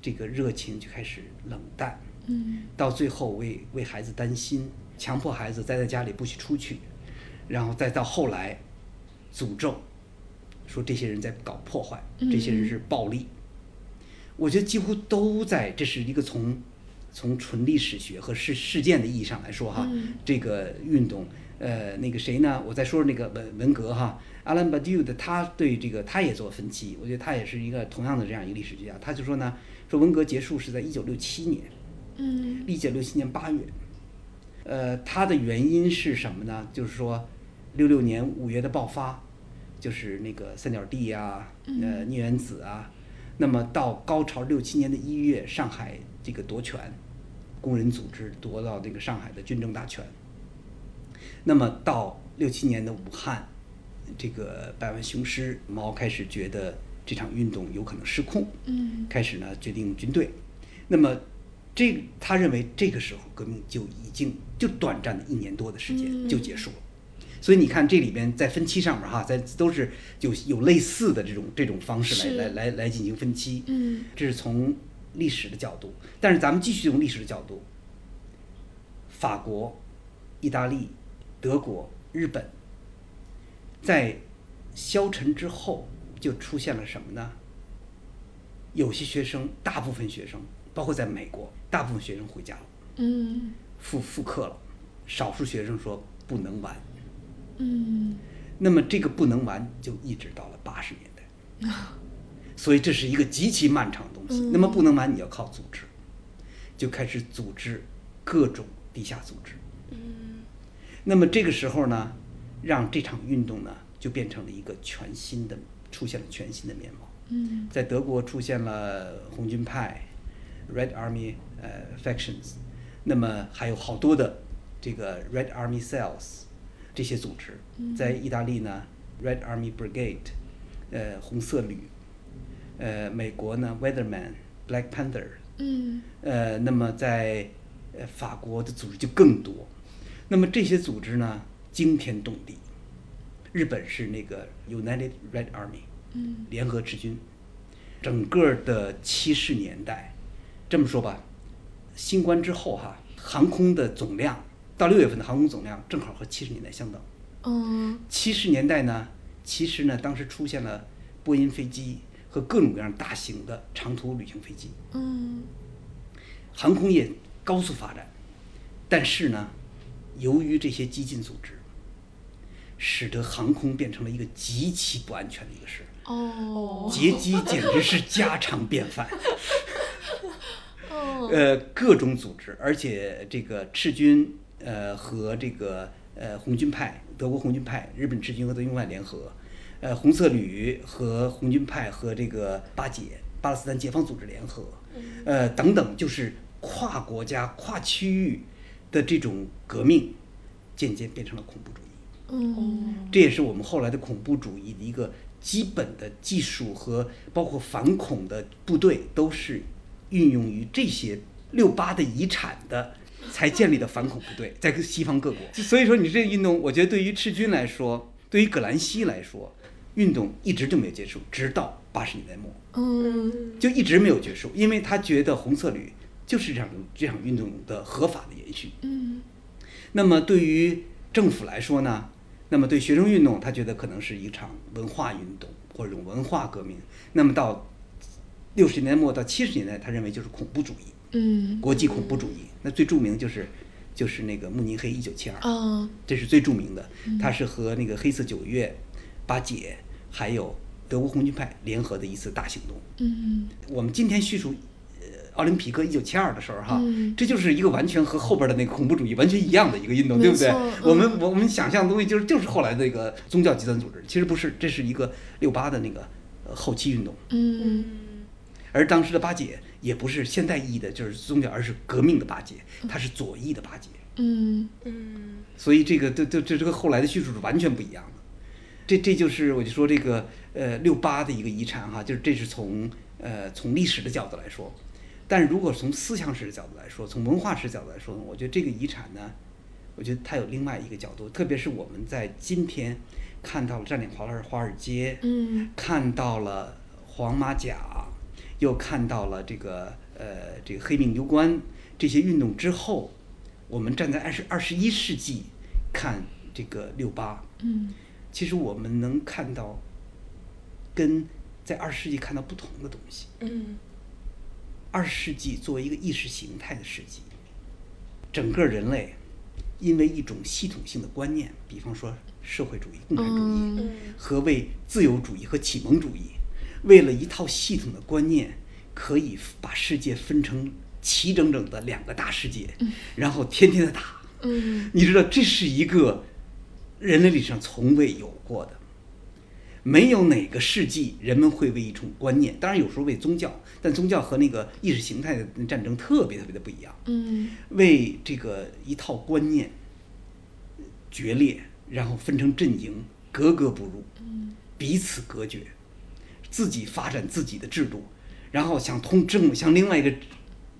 这个热情就开始冷淡，嗯。到最后为为孩子担心，强迫孩子待在家里不许出去，然后再到后来诅咒，说这些人在搞破坏，这些人是暴力。我觉得几乎都在，这是一个从从纯历史学和事事件的意义上来说哈，嗯这个运动，呃，那个谁呢？我再说说那个文文革哈，阿兰巴迪乌的他对这个他也做分析，我觉得他也是一个同样的这样一个历史学家，他就说呢，说文革结束是在一九六七年，嗯一九六七年八月，呃，他的原因是什么呢？就是说，六六年五月的爆发，就是那个三角地啊、呃，聂原子啊，那么到高潮六七年的一月，上海这个夺权，工人组织夺到这个上海的军政大权，那么到六七年的武汉，这个百万雄师，毛开始觉得这场运动有可能失控，嗯开始呢决定军队。那么这他认为这个时候革命就已经就短暂的一年多的时间嗯就结束了。所以你看这里边在分期上面哈，在都是有有类似的这种这种方式来来来来进行分期。嗯这是从历史的角度，但是咱们继续用历史的角度，法国、意大利、德国、日本，在消沉之后就出现了什么呢？有些学生，大部分学生，包括在美国，大部分学生回家了，嗯复复课了，少数学生说不能玩。嗯那么这个不能玩，就一直到了八十年代，[LAUGHS] 所以这是一个极其漫长的东西。嗯那么不能瞒，你要靠组织，就开始组织各种地下组织。嗯那么这个时候呢，让这场运动呢就变成了一个全新的，出现了全新的面貌。嗯在德国出现了红军派 （Red Army） 呃 factions，那么还有好多的这个 Red Army cells 这些组织。在意大利呢，Red Army Brigade，呃红色旅，呃美国呢 Weatherman Black Panther，嗯呃那么在呃法国的组织就更多。那么这些组织呢惊天动地。日本是那个 United Red Army。嗯联合赤军，整个的七十年代，这么说吧，新冠之后哈，航空的总量到六月份的航空总量正好和七十年代相等。嗯七十年代呢，其实呢，当时出现了波音飞机和各种各样大型的长途旅行飞机，嗯航空业高速发展，但是呢，由于这些激进组织，使得航空变成了一个极其不安全的一个事。哦，劫机简直是家常便饭。[LAUGHS] 哦，呃，各种组织，而且这个赤军呃和这个呃红军派，德国红军派、日本赤军和德军派联合，呃红色旅和红军派和这个巴解巴勒斯坦解放组织联合，呃等等，就是跨国家、跨区域的这种革命，渐渐变成了恐怖主义。嗯，这也是我们后来的恐怖主义的一个基本的技术和包括反恐的部队都是运用于这些六八的遗产的才建立的反恐部队，在西方各国。[LAUGHS] 所以说，你这个运动，我觉得对于赤军来说，对于葛兰西来说，运动一直就没有结束，直到八十年代末嗯，就一直没有结束，因为他觉得红色旅就是这场这场运动的合法的延续。嗯，那么对于政府来说呢，那么对学生运动，他觉得可能是一场文化运动或者文化革命。那么到六十年代末到七十年代，他认为就是恐怖主义，嗯，国际恐怖主义。那最著名就是就是那个慕尼黑一九七二，啊，这是最著名的。它是和那个黑色九月、巴解还有德国红军派联合的一次大行动。嗯，我们今天叙述呃奥林匹克一九七二的时候哈，嗯。这就是一个完全和后边的那个恐怖主义完全一样的一个运动，对不对？我们嗯。我们想象的东西就是就是后来的那个宗教极端组织，其实不是，这是一个六八的那个呃后期运动，嗯，而当时的巴解也不是现代意义的就是宗教，而是革命的巴解，它是左翼的巴解，嗯，嗯。所以这个这这这这个后来的叙述是完全不一样的。这这就是我就说这个呃六八的一个遗产哈，就是这是从呃从历史的角度来说，但是如果从思想史的角度来说，从文化史角度来说呢，我觉得这个遗产呢，我觉得它有另外一个角度，特别是我们在今天看到了占领华尔华尔街，嗯，看到了黄马甲，又看到了这个呃这个黑命攸关这些运动之后，我们站在二十二十一世纪看这个六八，嗯，其实我们能看到跟在二十世纪看到不同的东西。嗯二十世纪作为一个意识形态的世纪，整个人类因为一种系统性的观念，比方说社会主义、共产主义，和为自由主义和启蒙主义，为了一套系统的观念，可以把世界分成齐整整的两个大世界，然后天天的打。嗯，你知道，这是一个人类历史上从未有过的。没有哪个世纪人们会为一种观念，当然有时候为宗教，但宗教和那个意识形态的战争特别特别的不一样。嗯，为这个一套观念决裂，然后分成阵营，格格不入，彼此隔绝，自己发展自己的制度，然后想通证向另外一个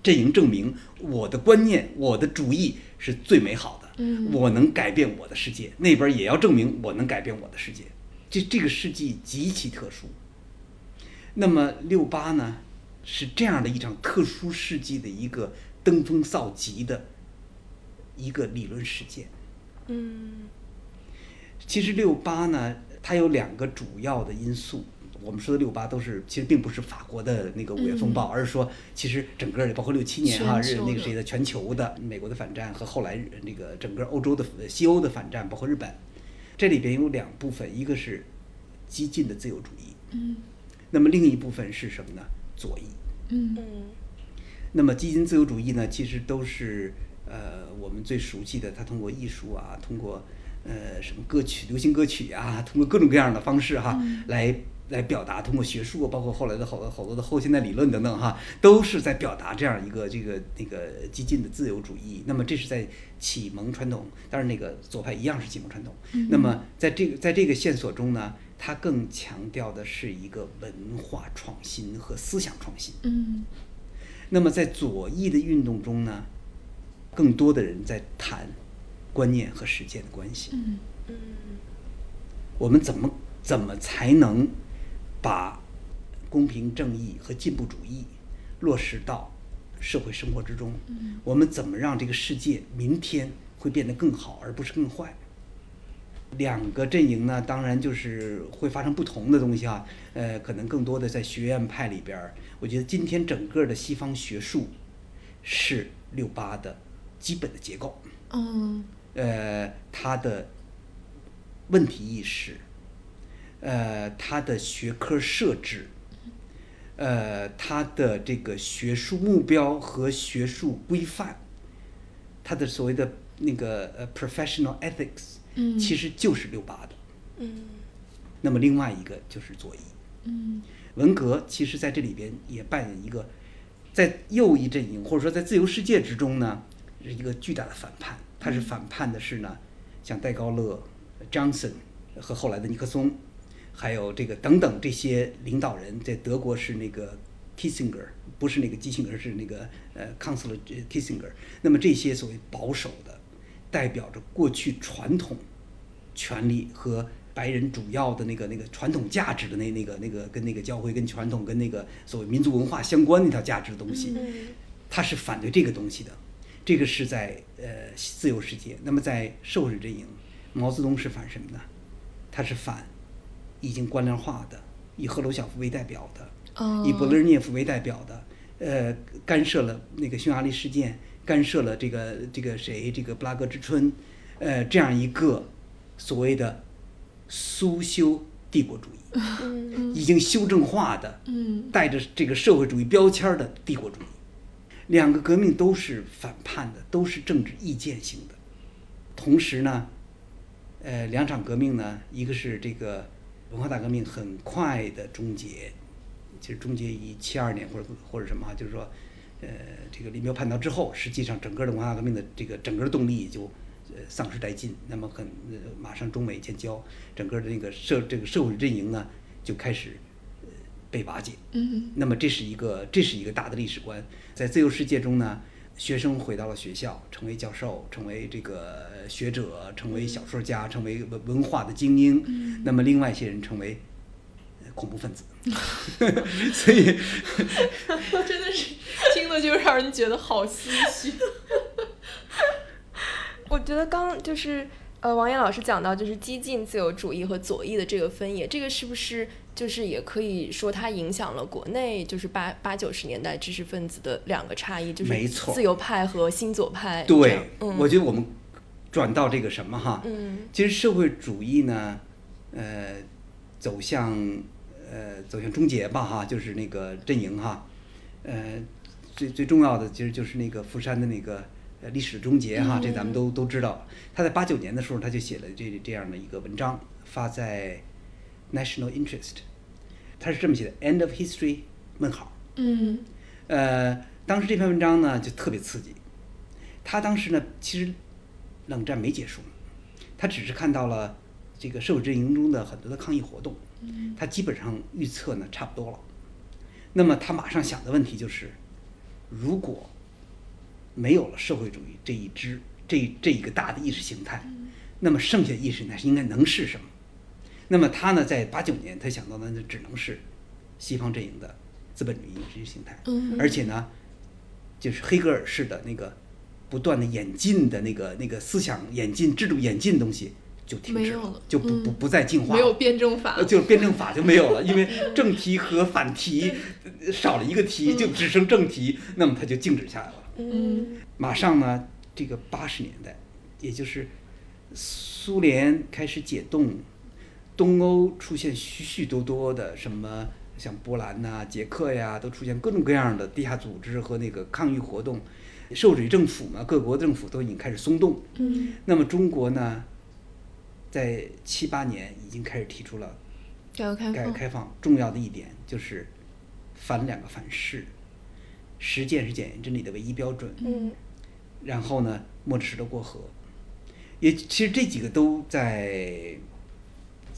阵营证明我的观念、我的主义是最美好的，嗯我能改变我的世界，那边也要证明我能改变我的世界。这这个世纪极其特殊。那么六八呢，是这样的一场特殊世纪的一个登峰造极的一个理论事件。嗯其实六八呢，它有两个主要的因素。我们说的六八都是，其实并不是法国的那个五月风暴，而是说，其实整个的包括六七年哈，全球的日那个谁的全球的美国的反战和后来日那个整个欧洲的西欧的反战，包括日本，这里边有两部分，一个是激进的自由主义，嗯，那么另一部分是什么呢？左翼。嗯，嗯。那么激进自由主义呢，其实都是呃我们最熟悉的，它通过艺术啊，通过呃什么歌曲、流行歌曲啊，通过各种各样的方式哈，来来表达，通过学术，包括后来的好多好多的后现代理论等等哈，都是在表达这样一个这个那个激进的自由主义。那么这是在启蒙传统，当然那个左派一样是启蒙传统。那么在这个在这个线索中呢，它更强调的是一个文化创新和思想创新。嗯，那么在左翼的运动中呢，更多的人在谈观念和实践的关系。嗯，嗯我们怎么怎么才能把公平正义和进步主义落实到社会生活之中？我们怎么让这个世界明天会变得更好，而不是更坏？两个阵营呢，当然就是会发生不同的东西啊。呃，可能更多的在学院派里边儿，我觉得今天整个的西方学术是六八的基本的结构。嗯，呃，它的问题意识，呃，它的学科设置，呃，它的这个学术目标和学术规范，它的所谓的那个呃 professional ethics，嗯其实就是六八的。嗯那么另外一个就是左翼，嗯文革其实在这里边也扮演一个，在右翼阵营或者说在自由世界之中呢，是一个巨大的反叛。他是反叛的是呢，像戴高乐、Johnson 和后来的尼克松，还有这个等等这些领导人，在德国是那个 Kissinger，不是那个基辛格，是那个呃 Counselor Kissinger。那么这些所谓保守的，代表着过去传统权利和白人主要的那个那个传统价值的那那个那个跟那个教会跟传统跟那个所谓民族文化相关那条价值的东西，嗯他是反对这个东西的。这个是在呃自由世界，那么在社会主义阵营，毛泽东是反什么呢？他是反已经官僚化的，以赫鲁晓夫为代表的，哦以勃列日涅夫为代表的，呃，干涉了那个匈牙利事件，干涉了这个这个谁这个布拉格之春，呃，这样一个所谓的苏修帝国主义，嗯已经修正化的，嗯带着这个社会主义标签的帝国主义。两个革命都是反叛的，都是政治意见性的。同时呢，呃，两场革命呢，一个是这个文化大革命很快的终结，其实终结于七二年或者或者什么，就是说，呃，这个林彪叛逃之后，实际上整个的文化革命的这个整个动力就呃丧失殆尽。那么很呃马上中美建交，整个的那个社这个社会阵营呢就开始呃被瓦解。嗯那么这是一个这是一个大的历史观，在自由世界中呢，学生回到了学校，成为教授，成为这个学者，成为小说家，成为文文化的精英。那么另外一些人成为呃恐怖分子。[LAUGHS] 所以 [LAUGHS] 真的是听了就让人觉得好唏嘘。[LAUGHS] 我觉得刚就是呃，王岩老师讲到就是激进自由主义和左翼的这个分野，这个是不是就是也可以说它影响了国内就是八八九十年代知识分子的两个差异，就是没错自由派和新左派。对，嗯，我觉得我们转到这个什么哈，嗯其实社会主义呢，呃，走向呃走向终结吧哈，就是那个阵营哈，呃，最最重要的其实就是那个福山的那个呃历史终结哈，这咱们都都知道。他在八九年的时候，他就写了这这样的一个文章，发在 National Interest，他是这么写的：End of History？问号。嗯呃，当时这篇文章呢就特别刺激。他当时呢，其实冷战没结束，他只是看到了这个社会阵营中的很多的抗议活动，他基本上预测呢差不多了。那么他马上想的问题就是，如果没有了社会主义这一支这这一个大的意识形态，那么剩下的意识形态是应该能是什么？那么他呢，在八九年他想到的那只能是西方阵营的资本主义意识形态，嗯而且呢，就是黑格尔式的那个不断的演进的那个那个思想演进、制度演进的东西就停止了就不不嗯不再进化了，没有辩证法呃，就辩证法就没有了，因为正题和反题呃少了一个题，就只剩正题，那么它就静止下来了。嗯马上呢，这个八十年代，也就是苏联开始解冻，东欧出现许许多多的什么，像波兰呐、捷克呀，都出现各种各样的地下组织和那个抗议活动。社会主义政府嘛，各国政府都已经开始松动。嗯那么中国呢，在七八年已经开始提出了改革开放，改革开放重要的一点就是反两个反式，实践是检验真理的唯一标准。嗯然后呢，墨池石头过河，也其实这几个都在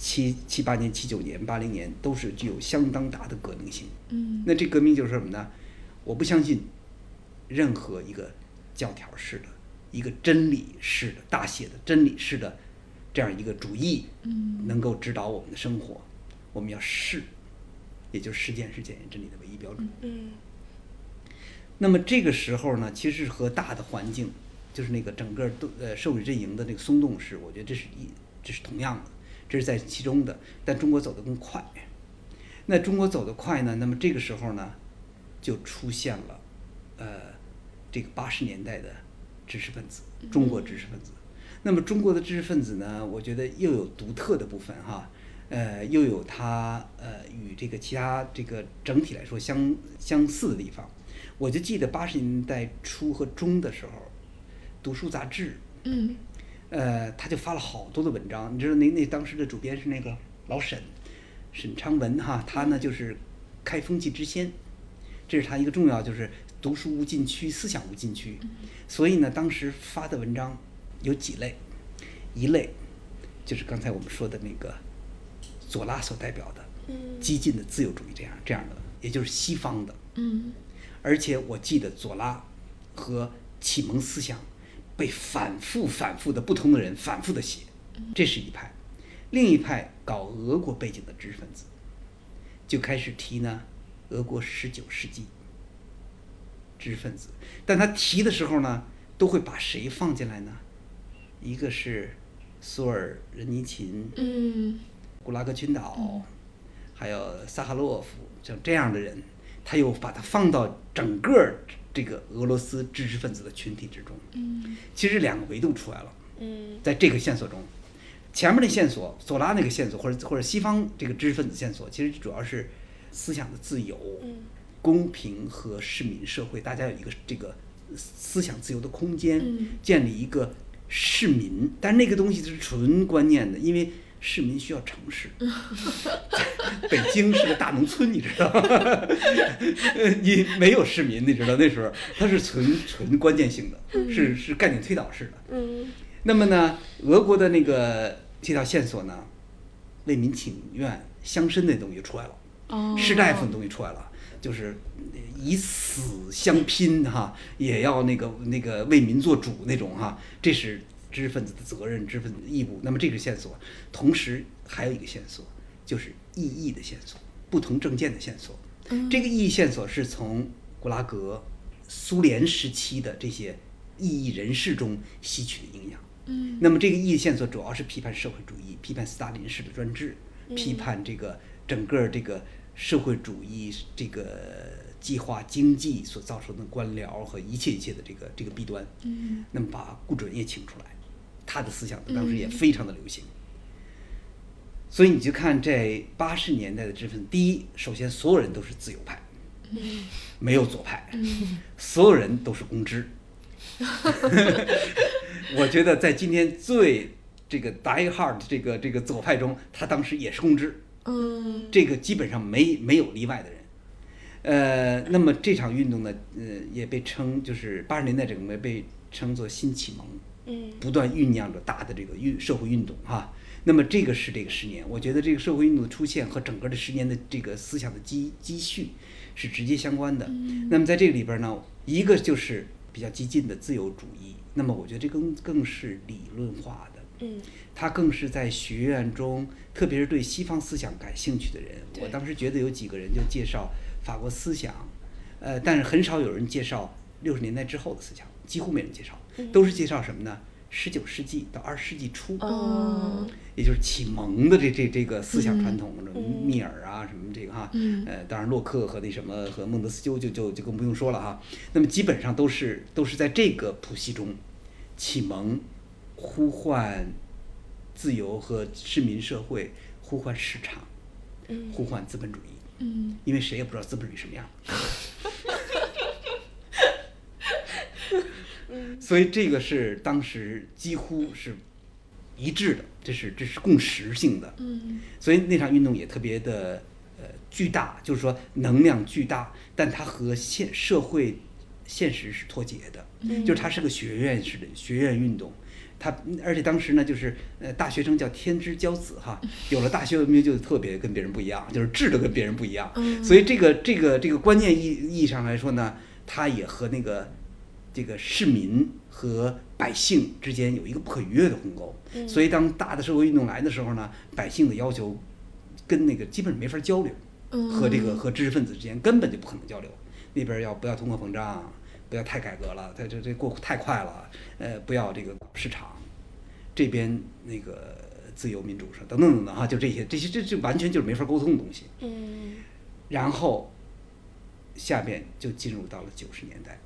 七七八年、七九年、八零年都是具有相当大的革命性。嗯那这革命就是什么呢？我不相信任何一个教条式的、一个真理式的、大写的真理式的这样一个主义，嗯能够指导我们的生活。我们要试，也就是实践是检验真理的唯一标准。嗯那么这个时候呢，其实和大的环境，就是那个整个都呃社会阵营的那个松动是，我觉得这是一这是同样的，这是在其中的。但中国走得更快。那中国走得快呢，那么这个时候呢，就出现了呃这个八十年代的知识分子，中国知识分子。那么中国的知识分子呢，我觉得又有独特的部分哈，呃，又有它呃与这个其他这个整体来说相相似的地方。我就记得八十年代初和中的时候，读书杂志，嗯呃，他就发了好多的文章。你知道那那当时的主编是那个老沈，沈昌文哈，他呢就是开风气之先，这是他一个重要就是读书无禁区，思想无禁区。所以呢，当时发的文章有几类，一类就是刚才我们说的那个左拉所代表的激进的自由主义这样这样的，也就是西方的。嗯而且我记得左拉和启蒙思想被反复、反复的不同的人反复的写，这是一派；另一派搞俄国背景的知识分子，就开始提呢俄国十九世纪知识分子，但他提的时候呢，都会把谁放进来呢？一个是苏尔仁尼琴，嗯古拉格群岛，还有萨哈洛夫，像这样的人，他又把它放到整个这个俄罗斯知识分子的群体之中。嗯。其实两个维度出来了，嗯。在这个线索中，前面的线索，索拉那个线索，或者或者西方这个知识分子线索，其实主要是思想的自由、嗯。公平和市民社会，大家有一个这个思想自由的空间，嗯。建立一个市民，但是那个东西是纯观念的，因为市民需要城市。[LAUGHS] 北京是个大农村，你知道 [LAUGHS] 你没有市民，你知道那时候它是纯纯关键性的，是是概念推导式的。嗯那么呢，俄国的那个这条线索呢，为民请愿、乡绅那东西出来了。哦，士大夫的东西出来了，就是以死相拼哈，也要那个那个为民做主那种哈，这是知识分子的责任、知识分子的义务。那么这个线索，同时还有一个线索，就是异义的线索，不同政见的线索。这个异义线索是从古拉格、苏联时期的这些异议人士中吸取的营养。嗯那么这个异义线索主要是批判社会主义，批判斯大林式的专制，批判这个整个这个社会主义这个计划经济所造成的官僚和一切一切的这个这个弊端。嗯那么把顾准也请出来，他的思想当时也非常的流行。所以你就看这八十年代的知识分，第一，首先所有人都是自由派，没有左派，所有人都是公知。[LAUGHS] 我觉得在今天最这个 die hard 这个这个左派中，他当时也是公知。嗯这个基本上没没有例外的人。呃，那么这场运动呢，呃，也被称就是八十年代整个被称作新启蒙，嗯不断酝酿着大的这个运社会运动哈。那么这个是这个十年，我觉得这个社会运动的出现和整个这十年的这个思想的积积蓄是直接相关的。那么在这个里边呢，一个就是比较激进的自由主义，那么我觉得这更更是理论化的。嗯他更是在学院中，特别是对西方思想感兴趣的人。我当时觉得有几个人就介绍法国思想，呃，但是很少有人介绍六十年代之后的思想，几乎没人介绍，都是介绍什么呢？十九世纪到二十世纪初，哦。也就是启蒙的这这这个思想传统，什么密尔啊什么这个哈，嗯。呃，当然洛克和那什么和孟德斯鸠就就就更不用说了哈。那么基本上都是都是在这个谱系中，启蒙呼唤自由和市民社会，呼唤市场，嗯。呼唤资本主义，嗯。因为谁也不知道资本主义什么样。所以这个是当时几乎是一致的，这是这是共识性的。嗯所以那场运动也特别的呃巨大，就是说能量巨大，但它和现社会现实是脱节的，就是它是个学院式的学院运动。它而且当时呢，就是呃大学生叫天之骄子哈，[LAUGHS] 有了大学文凭就特别跟别人不一样，就是质的跟别人不一样。嗯所以这个这个这个观念意意义上来说呢，它也和那个这个市民和百姓之间有一个不可逾越的鸿沟。所以当大的社会运动来的时候呢，百姓的要求跟那个基本上没法交流，嗯和这个和知识分子之间根本就不可能交流。那边要不要通货膨胀，不要太改革了，它这这过太快了，呃，不要这个市场，这边那个自由民主上等等等等哈，就这些这些这这完全就是没法沟通的东西。嗯然后下边就进入到了九十年代。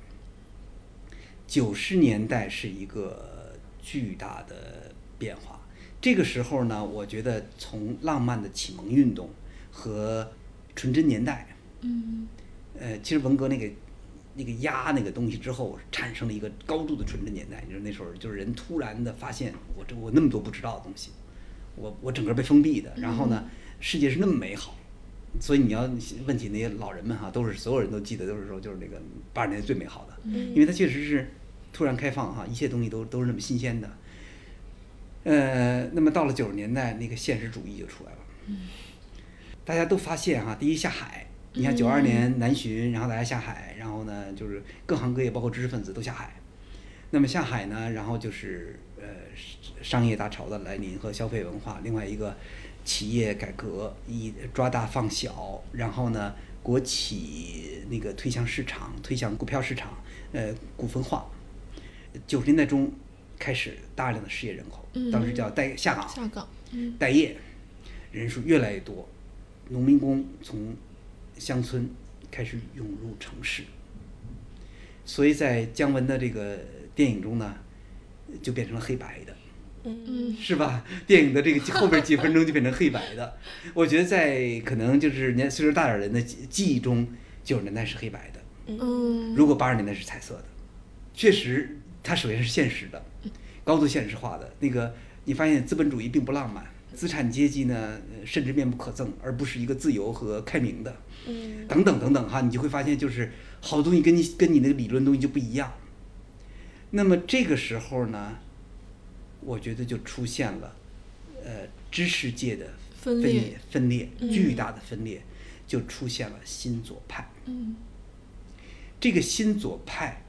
九十年代是一个巨大的变化。这个时候呢，我觉得从浪漫的启蒙运动和纯真年代，嗯呃，其实文革那个那个压那个东西之后，产生了一个高度的纯真年代。就是那时候就是人突然的发现，我这我那么多不知道的东西，我我整个被封闭的，然后呢，世界是那么美好。所以你要问起那些老人们哈，都是所有人都记得，都是说就是那个八十年代最美好的，因为它确实是突然开放哈，一切东西都都是那么新鲜的。呃，那么到了九十年代，那个现实主义就出来了。大家都发现哈，第一下海，你看九二年南巡，然后大家下海，然后呢就是各行各业，包括知识分子都下海。那么下海呢，然后就是呃商业大潮的来临和消费文化，另外一个企业改革以抓大放小，然后呢国企那个推向市场，推向股票市场，呃股份化。九十年代中开始大量的失业人口，当时叫待下岗，下岗，嗯。待业人数越来越多，农民工从乡村开始涌入城市，所以在姜文的这个电影中呢，就变成了黑白的，嗯是吧？[LAUGHS] 电影的这个后边几分钟就变成黑白的。我觉得在可能就是年岁数大点儿人的记记忆中，九十年代是黑白的，嗯如果八十年代是彩色的，确实它首先是现实的，高度现实化的。那个你发现资本主义并不浪漫，资产阶级呢呃甚至面目可憎，而不是一个自由和开明的。嗯等等等等哈，你就会发现就是好东西跟你跟你那个理论东西就不一样。那么这个时候呢，我觉得就出现了，呃，知识界的分裂裂。分裂巨大的分裂，就出现了新左派。嗯。这个新左派，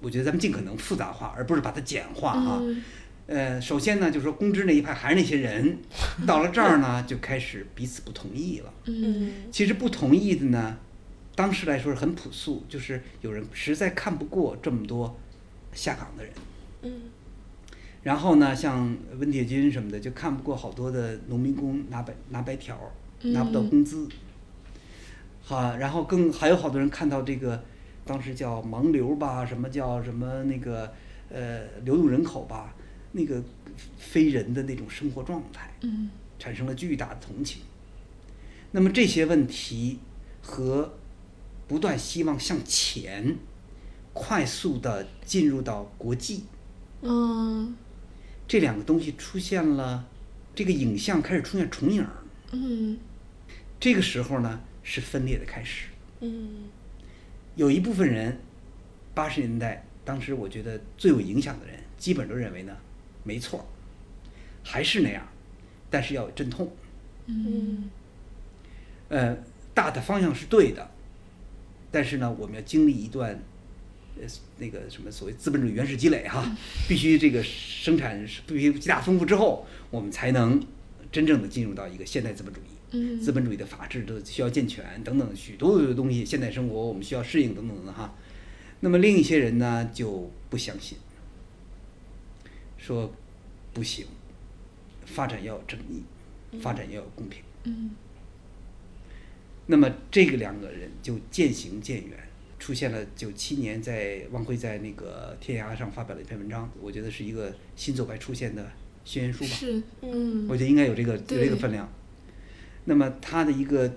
我觉得咱们尽可能复杂化，而不是把它简化啊。嗯。呃，首先呢，就是说公知那一派还是那些人，[LAUGHS] 到了这儿呢，就开始彼此不同意了。嗯。其实不同意的呢，当时来说是很朴素，就是有人实在看不过这么多下岗的人，嗯然后呢，像温铁军什么的，就看不过好多的农民工拿白拿白条，拿不到工资。好，然后更还有好多人看到这个，当时叫盲流吧，什么叫什么那个呃流动人口吧，那个非人的那种生活状态。嗯产生了巨大的同情。那么这些问题和不断希望向前、快速的进入到国际嗯这两个东西出现了，这个影像开始出现重影儿。嗯这个时候呢，是分裂的开始。嗯有一部分人，八十年代当时我觉得最有影响的人，基本都认为呢，没错儿，还是那样，但是要有阵痛。嗯呃，大的方向是对的，但是呢，我们要经历一段，呃，那个什么所谓资本主义原始积累哈，必须这个生产是必须极大丰富之后，我们才能真正的进入到一个现代资本主义。嗯资本主义的法治都需要健全等等许多的东西，现代生活我们需要适应等等的哈。那么另一些人呢就不相信，说不行，发展要有正义，发展要有公平。嗯那么这个两个人就渐行渐远，出现了九七年在汪晖在那个天涯上发表了一篇文章，我觉得是一个新左派出现的宣言书吧。是嗯我觉得应该有这个有这个分量。那么它的一个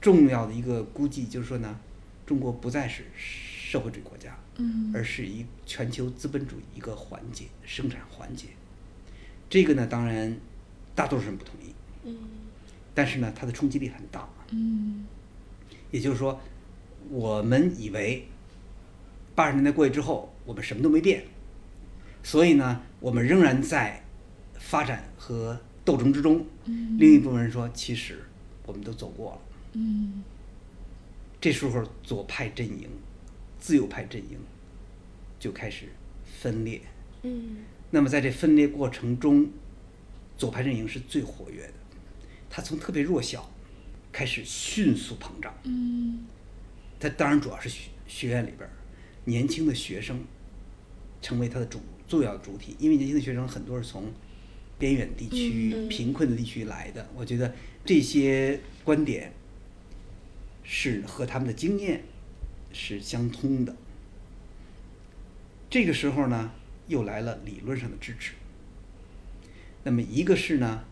重要的一个估计就是说呢，中国不再是社会主义国家，嗯而是一全球资本主义一个环节生产环节。这个呢，当然大多数人不同意，嗯但是呢，它的冲击力很大。嗯也就是说，我们以为八十年代过去之后，我们什么都没变，所以呢，我们仍然在发展和斗争之中。嗯另一部分人说，其实我们都走过了。嗯这时候，左派阵营、自由派阵营就开始分裂。嗯那么在这分裂过程中，左派阵营是最活跃的，它从特别弱小开始迅速膨胀。嗯它当然主要是学学院里边年轻的学生成为他的主重要主体，因为年轻的学生很多是从边远地区、贫困的地区来的。我觉得这些观点是和他们的经验是相通的。这个时候呢，又来了理论上的支持。那么一个是呢，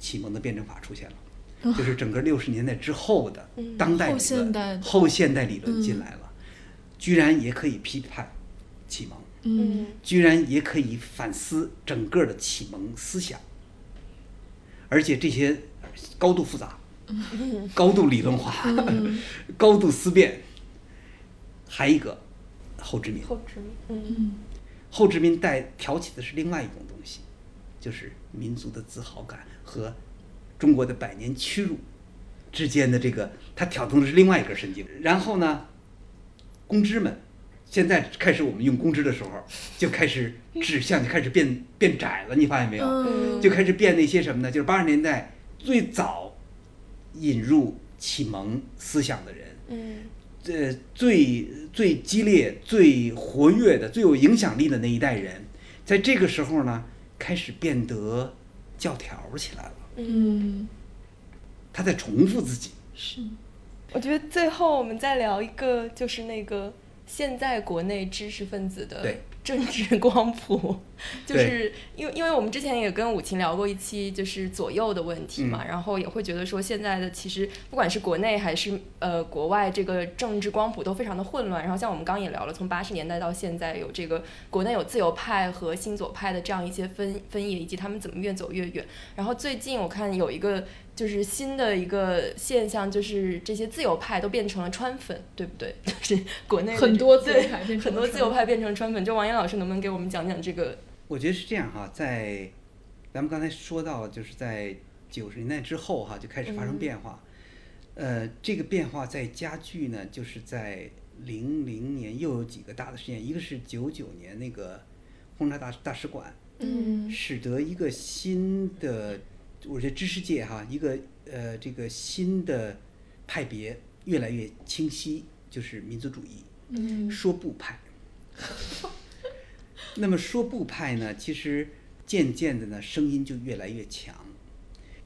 启蒙的辩证法出现了，就是整个六十年代之后的当代理论、后现代的后现代理论进来了，居然也可以批判启蒙，嗯。居然也可以反思整个的启蒙思想，而且这些高度复杂、高度理论化、[LAUGHS] 高度思辨，还一个后殖民。后殖民，嗯。后殖民带挑起的是另外一种东西，就是民族的自豪感和中国的百年屈辱之间的这个，他挑动的是另外一根神经。然后呢，公知们现在开始我们用公知的时候，就开始指向就开始变变窄了，你发现没有？嗯就开始变那些什么呢？就是八十年代最早引入启蒙思想的人，嗯呃，最最激烈、最活跃的、最有影响力的那一代人，在这个时候呢，开始变得教条起来了。嗯。他在重复自己。是。我觉得最后我们再聊一个，就是那个现在国内知识分子的对政治光谱，[LAUGHS] 就是因为因为我们之前也跟武琴聊过一期，就是左右的问题嘛，嗯然后也会觉得说现在的其实不管是国内还是呃国外，这个政治光谱都非常的混乱。然后像我们刚刚也聊了，从八十年代到现在，有这个国内有自由派和新左派的这样一些分分野，以及他们怎么越走越远。然后最近我看有一个就是新的一个现象，就是这些自由派都变成了川粉，对不对？[LAUGHS] 就是国内很多自由对派变成很多自由派变成川粉。就王岩老师能不能给我们讲讲这个？我觉得是这样哈，在咱们刚才说到，就是在九十年代之后哈，就开始发生变化。呃，这个变化在加剧呢，就是在零零年又有几个大的事件，一个是九九年那个轰炸大大使馆，嗯使得一个新的，我觉得知识界哈，一个呃这个新的派别越来越清晰，就是民族主义，嗯说不派。那么说不派呢，其实渐渐的呢，声音就越来越强，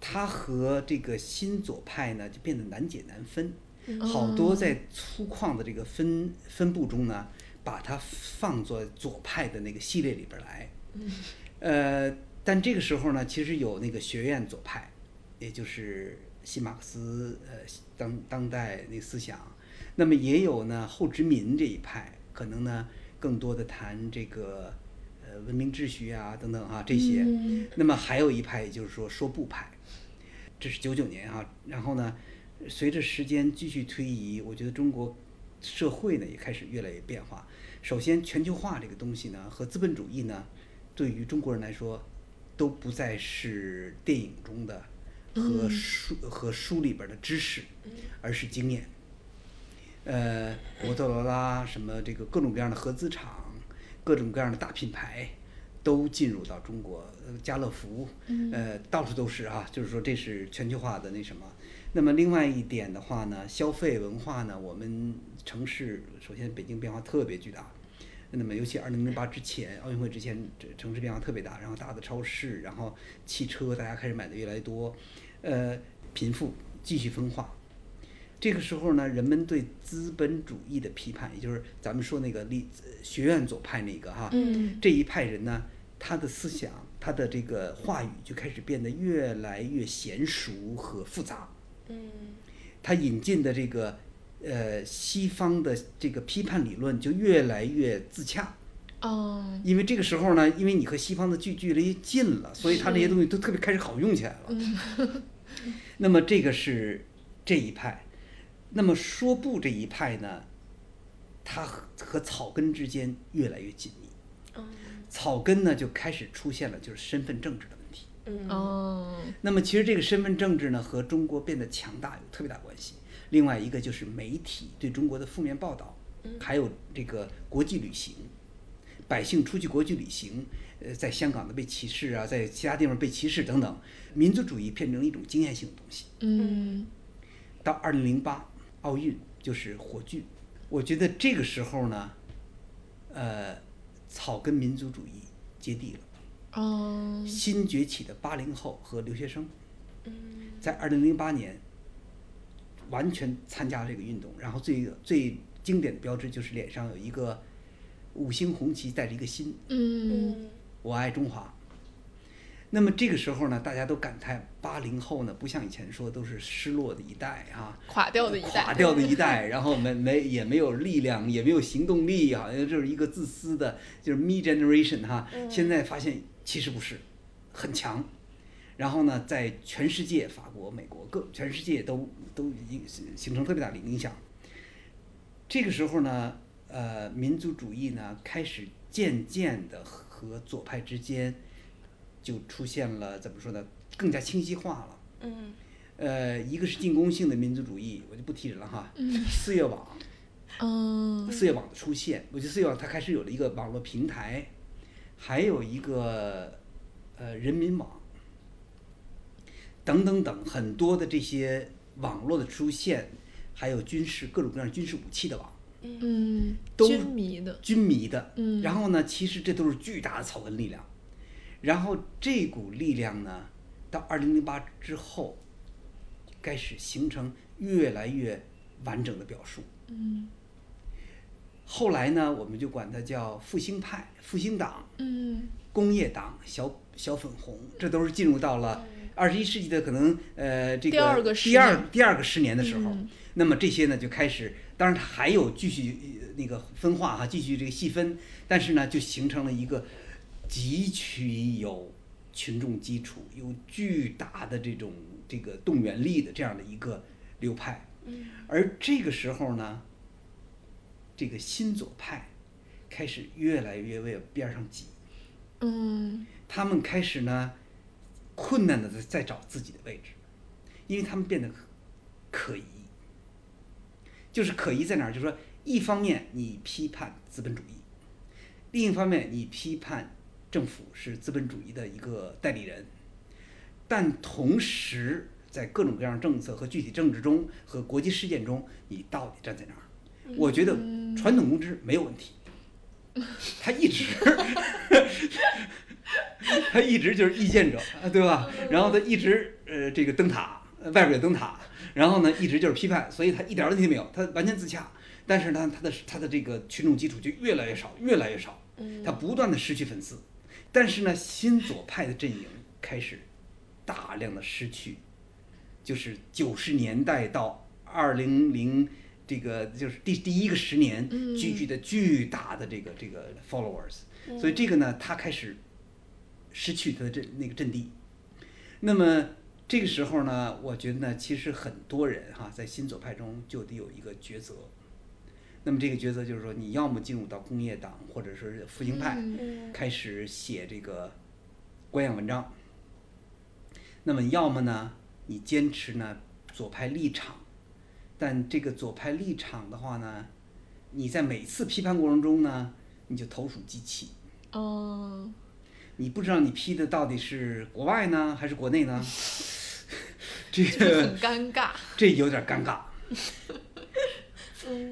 它和这个新左派呢就变得难解难分，好多在粗犷的这个分分布中呢，把它放作左派的那个系列里边来。呃，但这个时候呢，其实有那个学院左派，也就是新马克思呃当当代那思想，那么也有呢后殖民这一派，可能呢更多的谈这个呃文明秩序啊等等啊这些。嗯那么还有一派，也就是说说不派，这是九九年哈、然后呢，随着时间继续推移，我觉得中国社会呢也开始越来越变化。首先，全球化这个东西呢和资本主义呢，对于中国人来说，都不再是电影中的和书、和书里边的知识，而是经验。呃，摩托罗拉什么这个各种各样的合资厂，各种各样的大品牌，都进入到中国。呃，家乐福，呃，到处都是啊，就是说这是全球化的那什么。那么另外一点的话呢，消费文化呢，我们城市首先北京变化特别巨大。那么，尤其二零零八之前，奥运会之前，这城市变化特别大，然后大的超市，然后汽车，大家开始买的越来越多，呃，贫富继续分化。这个时候呢，人们对资本主义的批判，也就是咱们说那个立学院左派那个哈，嗯这一派人呢，他的思想，他的这个话语就开始变得越来越娴熟和复杂。嗯他引进的这个呃西方的这个批判理论就越来越自洽，哦因为这个时候呢，因为你和西方的距距离近了，所以他这些东西都特别开始好用起来了。[LAUGHS] 那么这个是这一派，那么说不这一派呢，它和和草根之间越来越紧密。草根呢就开始出现了就是身份政治的问题。嗯哦那么其实这个身份政治呢和中国变得强大有特别大关系。另外一个就是媒体对中国的负面报道，还有这个国际旅行，百姓出去国际旅行，呃，在香港的被歧视啊，在其他地方被歧视等等，民族主义变成一种经验性的东西。嗯。到二零零八奥运就是火炬，我觉得这个时候呢，呃，草根民族主义接地了。哦。新崛起的八零后和留学生，在二零零八年完全参加这个运动，然后最最经典的标志就是脸上有一个五星红旗带着一个心，嗯我爱中华。那么这个时候呢，大家都感叹八零后呢，不像以前说都是失落的一代啊，垮掉的一代，垮掉的一代，[LAUGHS] 然后没没也没有力量，也没有行动力，好像就是一个自私的，就是 me generation 哈。现在发现其实不是，很强。然后呢，在全世界，法国、美国各全世界都都已经形成特别大的影响。这个时候呢，呃，民族主义呢开始渐渐的和左派之间就出现了怎么说呢，更加清晰化了。嗯呃，一个是进攻性的民族主义，我就不提人了哈。四月网，[LAUGHS] 嗯四月网的出现，我觉得四月网它开始有了一个网络平台，还有一个呃人民网，等等等很多的这些网络的出现，还有军事各种各样军事武器的网，嗯，都军迷的，军迷的，嗯。然后呢，其实这都是巨大的草根力量，然后这股力量呢，到二零零八之后，开始形成越来越完整的表述。嗯。后来呢，我们就管它叫复兴派、复兴党、嗯。工业党、小小粉红，这都是进入到了二十一世纪的可能呃这个第二个第二第二个十年的时候。嗯那么这些呢就开始，当然它还有继续呃那个分化哈，继续这个细分，但是呢就形成了一个极其有群众基础、有巨大的这种这个动员力的这样的一个流派。而这个时候呢，这个新左派开始越来越往边上挤，嗯他们开始呢困难的在在找自己的位置，因为他们变得可疑。就是可疑在哪儿？就是说，一方面你批判资本主义，另一方面你批判政府是资本主义的一个代理人，但同时在各种各样政策和具体政治中和国际事件中，你到底站在哪儿？我觉得传统公知没有问题，他一直 [LAUGHS] 他一直就是意见者，啊对吧？然后他一直呃这个灯塔，呃外边有灯塔，然后呢一直就是批判，所以他一点问题没有，他完全自洽。但是呢，他的他的这个群众基础就越来越少，越来越少，他不断的失去粉丝。但是呢，新左派的阵营开始大量的失去，就是九十年代到二零零这个就是第第一个十年嗯聚集的巨大的这个这个 followers，所以这个呢，他开始失去他的阵那个阵地。那么这个时候呢，我觉得呢，其实很多人哈，在新左派中就得有一个抉择。那么这个抉择就是说，你要么进入到工业党或者是复兴派，嗯开始写这个官样文章。那么要么呢，你坚持呢左派立场，但这个左派立场的话呢，你在每次批判过程中呢，你就投鼠忌器，哦，你不知道你批的到底是国外呢还是国内呢？[LAUGHS] 这个很尴尬。[LAUGHS] 这有点尴尬。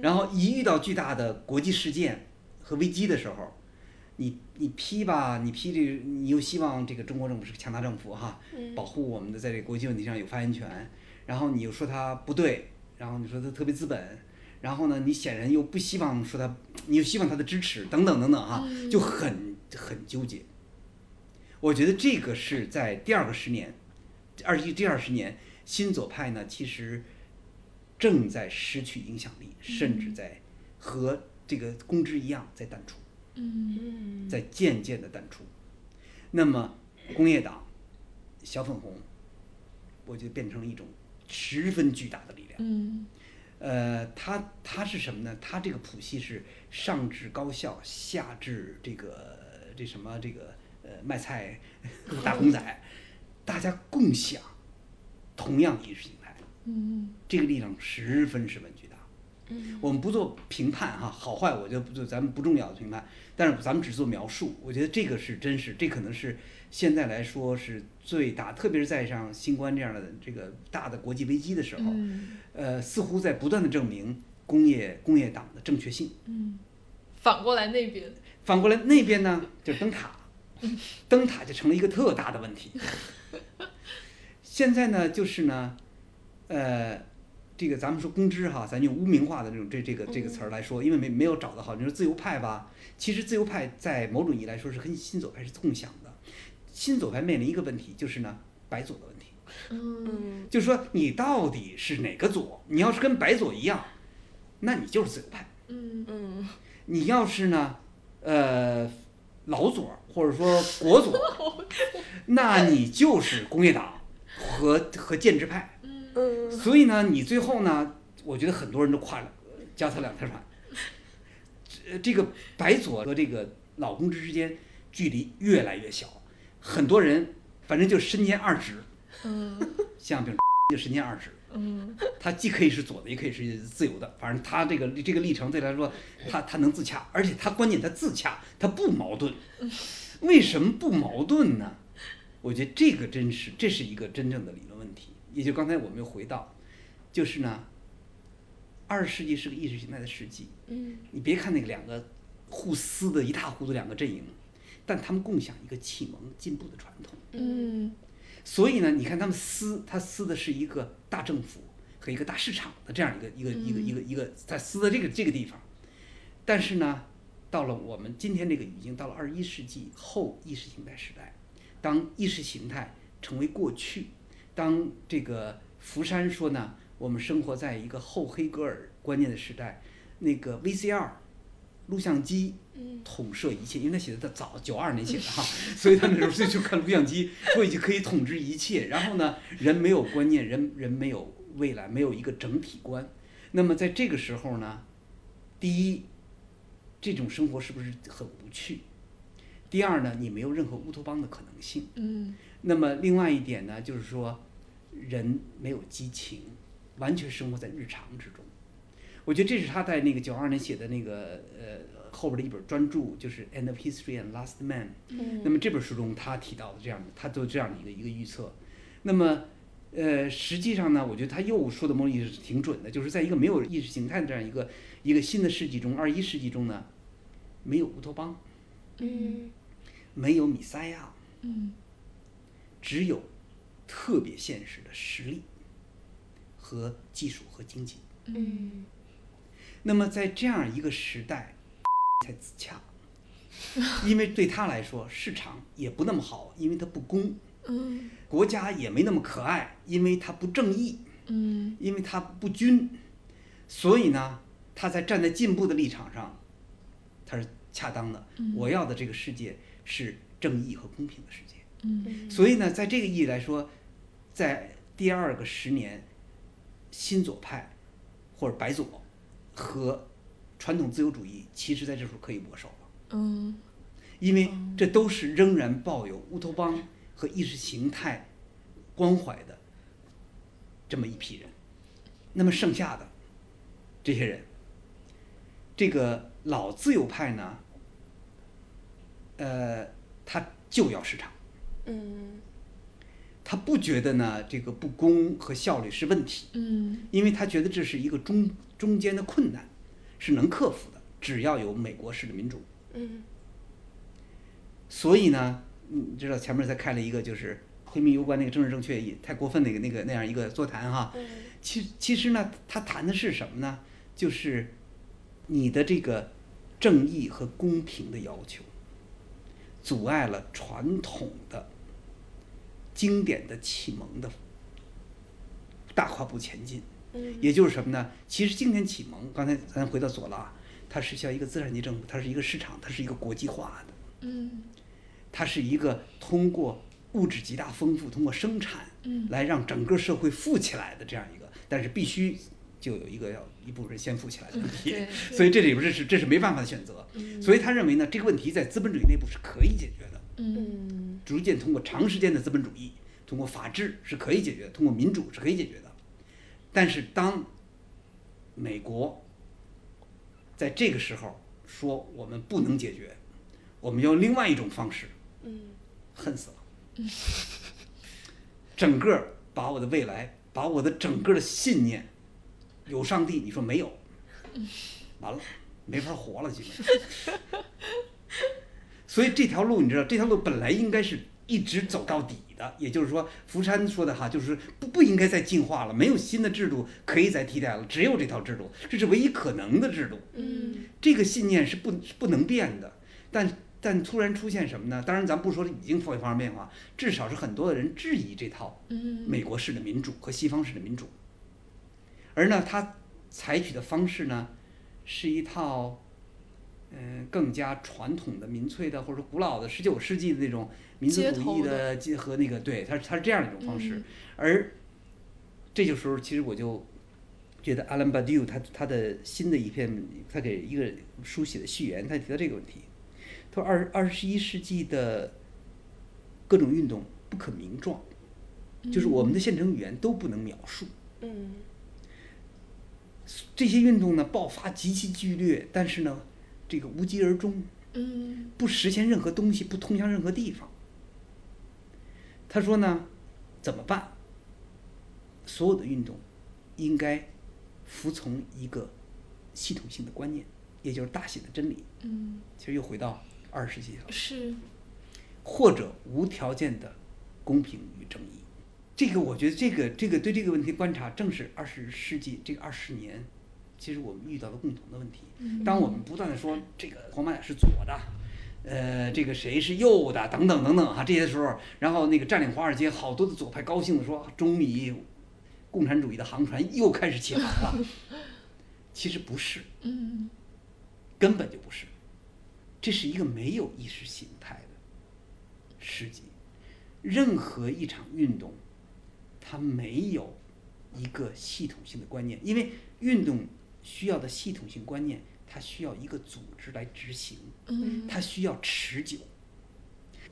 然后一遇到巨大的国际事件和危机的时候，你你批吧，你批这个，你又希望这个中国政府是个强大政府哈，保护我们的在这个国际问题上有发言权，然后你又说他不对，然后你说他特别资本，然后呢，你显然又不希望说他，你又希望他的支持等等等等哈，就很很纠结。我觉得这个是在第二个十年，二十一第二十年，新左派呢其实正在失去影响力，甚至在和这个公知一样在淡出，嗯在渐渐的淡出。那么工业党、小粉红，我觉得变成了一种十分巨大的力量。嗯呃，它它是什么呢？它这个谱系是上至高校，下至这个这什么这个呃卖菜 [LAUGHS] 大公仔，大家共享同样意识形态，嗯这个力量十分十分巨大。嗯我们不做评判哈，好坏我觉得不做，咱们不重要的评判，但是咱们只做描述。我觉得这个是真实，这可能是现在来说是最大，特别是在像新冠这样的这个大的国际危机的时候，嗯呃，似乎在不断的证明工业工业党的正确性。嗯，反过来那边，反过来那边呢，就是灯塔，[LAUGHS] 灯塔就成了一个特大的问题。[LAUGHS] 现在呢，就是呢，呃，这个咱们说公知哈，咱用污名化的这种这这个这个词儿来说，因为没没有找得好。你说自由派吧，其实自由派在某种意义来说是跟新左派是共享的。新左派面临一个问题，就是呢白左的问题，嗯嗯就是说你到底是哪个左？你要是跟白左一样，那你就是自由派。嗯嗯你要是呢，呃，老左或者说国左，[LAUGHS] 那你就是工业党和和建制派。嗯所以呢，你最后呢，我觉得很多人都跨了脚踏两条船。这这个白左和这个老公知之间距离越来越小，很多人反正就身兼二职，嗯像比如就身兼二职，嗯他既可以是左的，也可以是自由的，反正他这个这个历程对他来说，他他能自洽，而且他关键他自洽，他不矛盾。为什么不矛盾呢？我觉得这个真是这是一个真正的理论问题。也就刚才我们又回到，就是呢，二十世纪是个意识形态的世纪。嗯你别看那个两个互撕的一塌糊涂两个阵营，但他们共享一个启蒙进步的传统。嗯所以呢，你看他们撕，他撕的是一个大政府和一个大市场的这样一个一个一个一个一个在撕的这个这个地方。但是呢，到了我们今天这个语境，到了二十一世纪后意识形态时代，当意识形态成为过去，当这个福山说呢，我们生活在一个后黑格尔观念的时代，那个 VCR 录像机统摄一切，因为他写的他早九二年写的哈，[LAUGHS] 所以他那时候就就看录像机，说已经可以统治一切。然后呢，人没有观念，人人没有未来，没有一个整体观。那么在这个时候呢，第一，这种生活是不是很无趣？第二呢，你没有任何乌托邦的可能性。嗯那么另外一点呢，就是说，人没有激情，完全生活在日常之中。我觉得这是他在那个九二年写的那个呃后边的一本专著，就是《End of History and Last Man》。那么这本书中他提到的这样的，他做这样的一个一个预测。那么呃，实际上呢，我觉得他又说的某种意义是挺准的，就是在一个没有意识形态的这样一个一个新的世纪中，二十一世纪中呢，没有乌托邦，嗯没有米塞亚，嗯只有特别现实的实力和技术和经济。嗯那么在这样一个时代，才自洽，因为对他来说，市场也不那么好，因为他不公；嗯国家也没那么可爱，因为他不正义，嗯因为他不均。所以呢，他在站在进步的立场上，他是恰当的。我要的这个世界是正义和公平的世界。嗯所以呢，在这个意义来说，在第二个十年，新左派或者白左和传统自由主义，其实在这时候可以握手了，嗯因为这都是仍然抱有乌托邦和意识形态关怀的这么一批人。那么剩下的这些人，这个老自由派呢，呃，他就要市场。嗯他不觉得呢这个不公和效率是问题，嗯因为他觉得这是一个中中间的困难，是能克服的，只要有美国式的民主。嗯所以呢，你知道前面才开了一个就是回民攸关那个政治正确也太过分那个那个那样一个座谈哈。嗯其其实呢，他谈的是什么呢？就是你的这个正义和公平的要求，阻碍了传统的、经典的启蒙的大跨步前进。嗯也就是什么呢？其实经典启蒙，刚才咱回到左拉，它是像一个资产阶政府，它是一个市场，它是一个国际化的，嗯它是一个通过物质极大丰富，通过生产嗯来让整个社会富起来的这样一个，但是必须就有一个要一部分人先富起来的问题，所以这里边这是这是没办法的选择，所以他认为呢，这个问题在资本主义内部是可以解决的，嗯。嗯逐渐通过长时间的资本主义，通过法治是可以解决的，通过民主是可以解决的。但是当美国在这个时候说我们不能解决，我们用另外一种方式，嗯恨死了。整个把我的未来，把我的整个的信念，有上帝，你说没有，完了，没法活了，基本上。所以这条路，你知道，这条路本来应该是一直走到底的。也就是说，福山说的哈，就是不不应该再进化了，没有新的制度可以再替代了，只有这套制度，这是唯一可能的制度。嗯这个信念是不是不能变的，但但突然出现什么呢？当然，咱不说已经发生变化，至少是很多的人质疑这套嗯美国式的民主和西方式的民主，而呢，他采取的方式呢，是一套，嗯、更加传统的民粹的或者说古老的十九世纪的那种民族主义的结合那个，对，它它是这样的一种方式，嗯。而这就时候其实我就觉得阿兰巴迪乌他他的新的一篇，他给一个书写的序言，他提到这个问题，他说二二十一世纪的各种运动不可名状，就是我们的现成语言都不能描述。嗯这些运动呢爆发极其剧烈，但是呢，这个无疾而终，嗯不实现任何东西，不通向任何地方。他说呢，怎么办？所有的运动应该服从一个系统性的观念，也就是大写的真理。嗯其实又回到二十世纪了。是或者无条件的公平与正义。这个我觉得这个这个对这个问题观察，正是二十世纪这个二十年，其实我们遇到的共同的问题。当我们不断的说这个黄马甲是左的，呃，这个谁是右的，等等等等哈，这些时候，然后那个占领华尔街，好多的左派高兴的说，中米共产主义的航船又开始起航了。[LAUGHS] 其实不是，嗯根本就不是，这是一个没有意识形态的世纪。任何一场运动，它没有一个系统性的观念，因为运动需要的系统性观念，它需要一个组织来执行，嗯。它需要持久。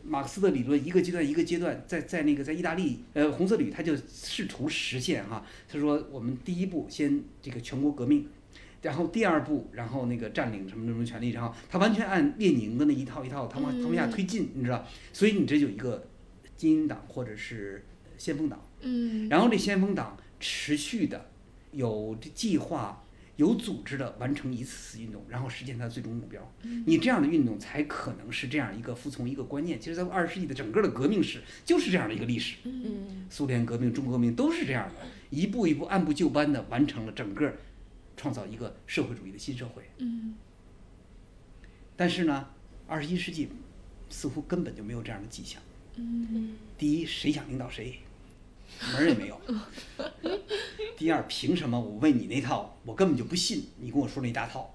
马克思的理论一个阶段一个阶段，在在那个在意大利，呃，红色旅他就试图实现哈，他说我们第一步先这个全国革命，然后第二步，然后那个占领什么什么权利，然后他完全按列宁的那一套一套，他往他往下推进，你知道，所以你这有一个精英党或者是先锋党，嗯然后这先锋党持续的有这计划、有组织的完成一次次运动，然后实现它的最终目标。你这样的运动才可能是这样一个服从一个观念。其实，在二十世纪的整个的革命史就是这样的一个历史。嗯苏联革命、中国革命都是这样的，一步一步按部就班的完成了整个创造一个社会主义的新社会。嗯但是呢，二十一世纪似乎根本就没有这样的迹象。嗯第一，谁想领导谁，门儿也没有。第二，凭什么我为你那套，我根本就不信你跟我说那一大套。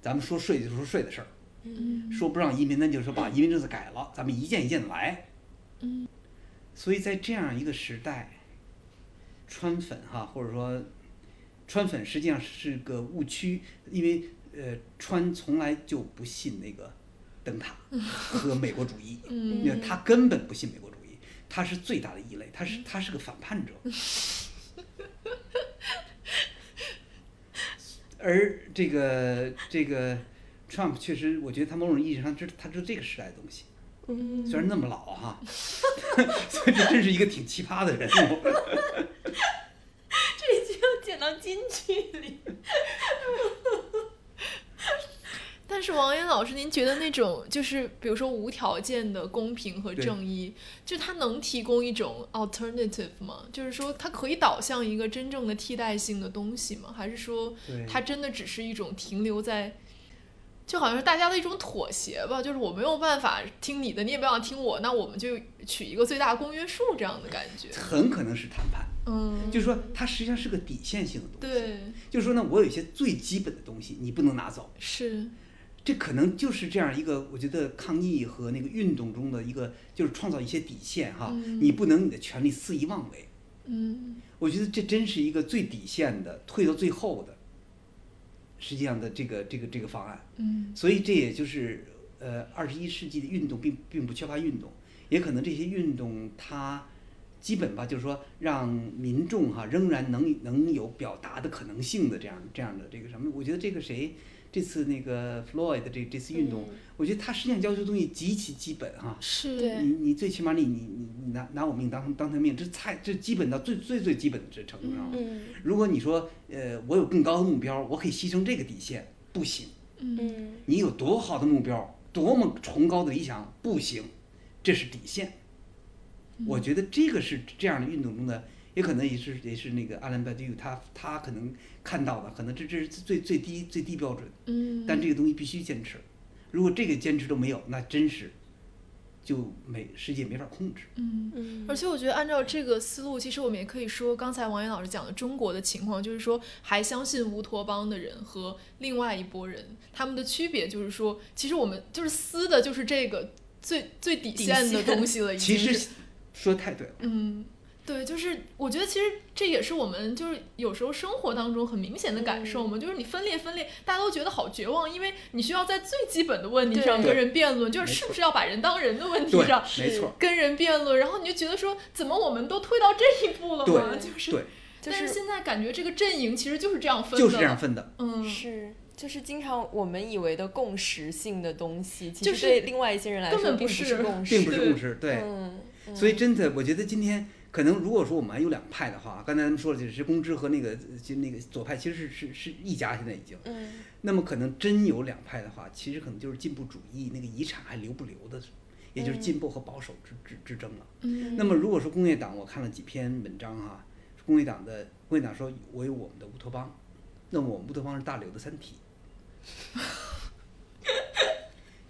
咱们说税就说税的事儿，嗯说不让移民，那就说把移民政策改了，咱们一件一件的来。嗯所以在这样一个时代，川粉哈，或者说川粉实际上是个误区，因为呃，川从来就不信那个灯塔和美国主义，嗯因为他根本不信美国他是最大的异类，他是他是个反叛者。[LAUGHS] 而这个这个 Trump 确实，我觉得他某种意义上知他知道这个时代的东西，嗯虽然那么老哈，[LAUGHS] 所以这真是一个挺奇葩的人物。[LAUGHS] 这一集要剪到金句里。但是王岩老师，您觉得那种就是比如说无条件的公平和正义，就它能提供一种 alternative 吗？就是说它可以导向一个真正的替代性的东西吗？还是说它真的只是一种停留在，就好像是大家的一种妥协吧？就是我没有办法听你的，你也不要听我，那我们就取一个最大公约数这样的感觉。很可能是谈判，嗯，就是说它实际上是个底线性的东西。对，就是说呢，我有一些最基本的东西你不能拿走，是，这可能就是这样一个，我觉得抗议和那个运动中的一个，就是创造一些底线哈。嗯你不能你的权利肆意妄为，嗯我觉得这真是一个最底线的，退到最后的，实际上的这个这个这个方案。嗯所以这也就是呃，二十一世纪的运动并并不缺乏运动，也可能这些运动它基本吧，就是说让民众哈仍然能能有表达的可能性的这样这样的这个什么，我觉得这个谁这次那个 Floyd 的这这次运动，嗯我觉得他实际上要求的东西极其基本哈。是，你你最起码你你你你拿拿我命当当条命，这太这基本到最最最基本的这程度上了。嗯如果你说呃我有更高的目标，我可以牺牲这个底线，不行。嗯嗯你有多好的目标，多么崇高的理想，不行，这是底线。我觉得这个是这样的运动中的，也可能也是也是那个阿兰巴迪他他可能看到的，可能这这是最最低最低标准，嗯，但这个东西必须坚持。如果这个坚持都没有，那真是就没世界没法控制。嗯。嗯而且我觉得，按照这个思路，其实我们也可以说，刚才王岩老师讲的中国的情况，就是说，还相信乌托邦的人和另外一拨人，他们的区别就是说，其实我们就是撕的，就是这个最最底线的东西了，已经。其实说太对了，嗯，对，就是我觉得其实这也是我们就是有时候生活当中很明显的感受嘛，就是你分裂分裂，大家都觉得好绝望，因为你需要在最基本的问题上跟人辩论，就是是不是要把人当人的问题上，没错，跟人辩论，然后你就觉得说，怎么我们都推到这一步了就是，对，就是但是现在感觉这个阵营其实就是这样分的，就是这样，分的。嗯，是。就是经常我们以为的共识性的东西，其就是实对另外一些人来说并不本不是是共识，并不是共识，对。所以真的，我觉得今天可能如果说我们还有两派的话，刚才咱们说了，就是公知和那个就那个左派其实是是是一家，现在已经。嗯那么可能真有两派的话，其实可能就是进步主义那个遗产还留不留的，也就是进步和保守之之之争了。嗯那么如果说工业党，我看了几篇文章哈，工业党的工业党说我有我们的乌托邦，那么我们乌托邦是大刘的《三体》，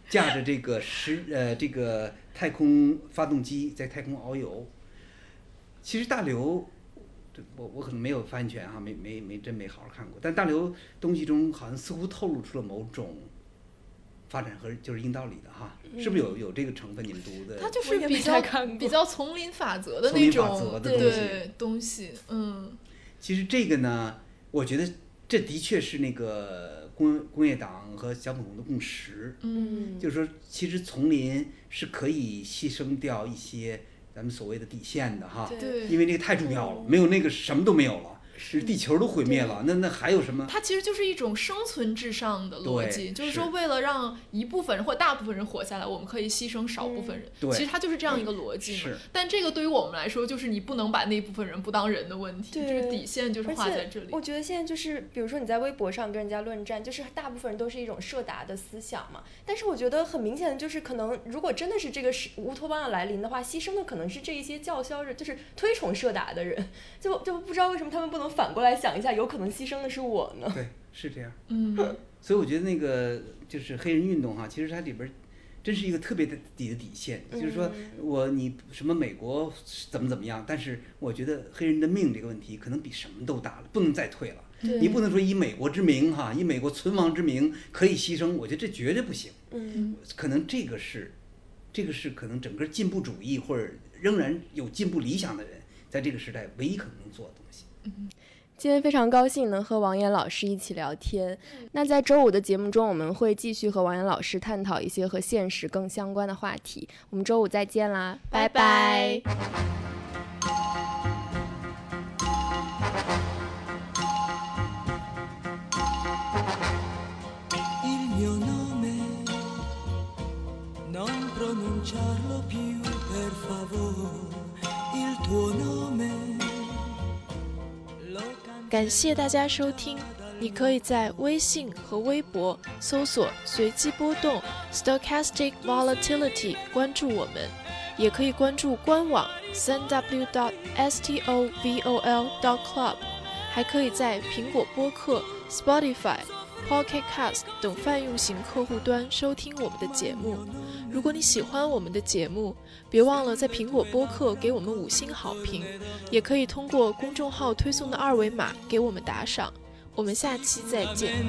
驾着这个十呃这个太空发动机在太空遨游。其实大刘，对我我可能没有发言权哈，没没没真没好好看过，但大刘东西中好像似乎透露出了某种发展和就是硬道理的哈，是不是有有这个成分？你们读的？他就是比较看比较丛林法则的那种则的对东西东西，嗯其实这个呢，我觉得这的确是那个工工业党和小粉红的共识，嗯就是说，其实丛林是可以牺牲掉一些咱们所谓的底线的哈，对，因为那个太重要了，没有那个什么都没有了，是地球都毁灭了，那那还有什么？它其实就是一种生存至上的逻辑，就是说为了让一部分人或大部分人活下来，我们可以牺牲少部分人。对其实它就是这样一个逻辑嘛是。但这个对于我们来说，就是你不能把那部分人不当人的问题，对这个底线就是画在这里。我觉得现在就是，比如说你在微博上跟人家论战，就是大部分人都是一种社达的思想嘛。但是我觉得很明显的就是，可能如果真的是这个是乌托邦的来临的话，牺牲的可能是这一些叫嚣着就是推崇社达的人，[LAUGHS] 就就不知道为什么他们不能反过来想一下，有可能牺牲的是我呢？对，是这样。[LAUGHS] 嗯，所以我觉得那个就是黑人运动哈，其实它里边真是一个特别的底的底线，就是说我你什么美国怎么怎么样，但是我觉得黑人的命这个问题可能比什么都大了，不能再退了。对你不能说以美国之名哈，以美国存亡之名可以牺牲，我觉得这绝对不行。嗯可能这个是，这个是可能整个进步主义或者仍然有进步理想的人，在这个时代唯一可能能做的今天非常高兴能和王岩老师一起聊天。那在周五的节目中，我们会继续和王岩老师探讨一些和现实更相关的话题。我们周五再见啦，拜拜拜拜 Il 感谢大家收听。你可以在微信和微博搜索“随机波动 ”（Stochastic Volatility） 关注我们，也可以关注官网三 w dot s t o v o l dot club，还可以在苹果播客、Spotify、Pocket Cast 等泛用型客户端收听我们的节目。如果你喜欢我们的节目，别忘了在苹果播客给我们五星好评，也可以通过公众号推送的二维码给我们打赏。我们下期再见。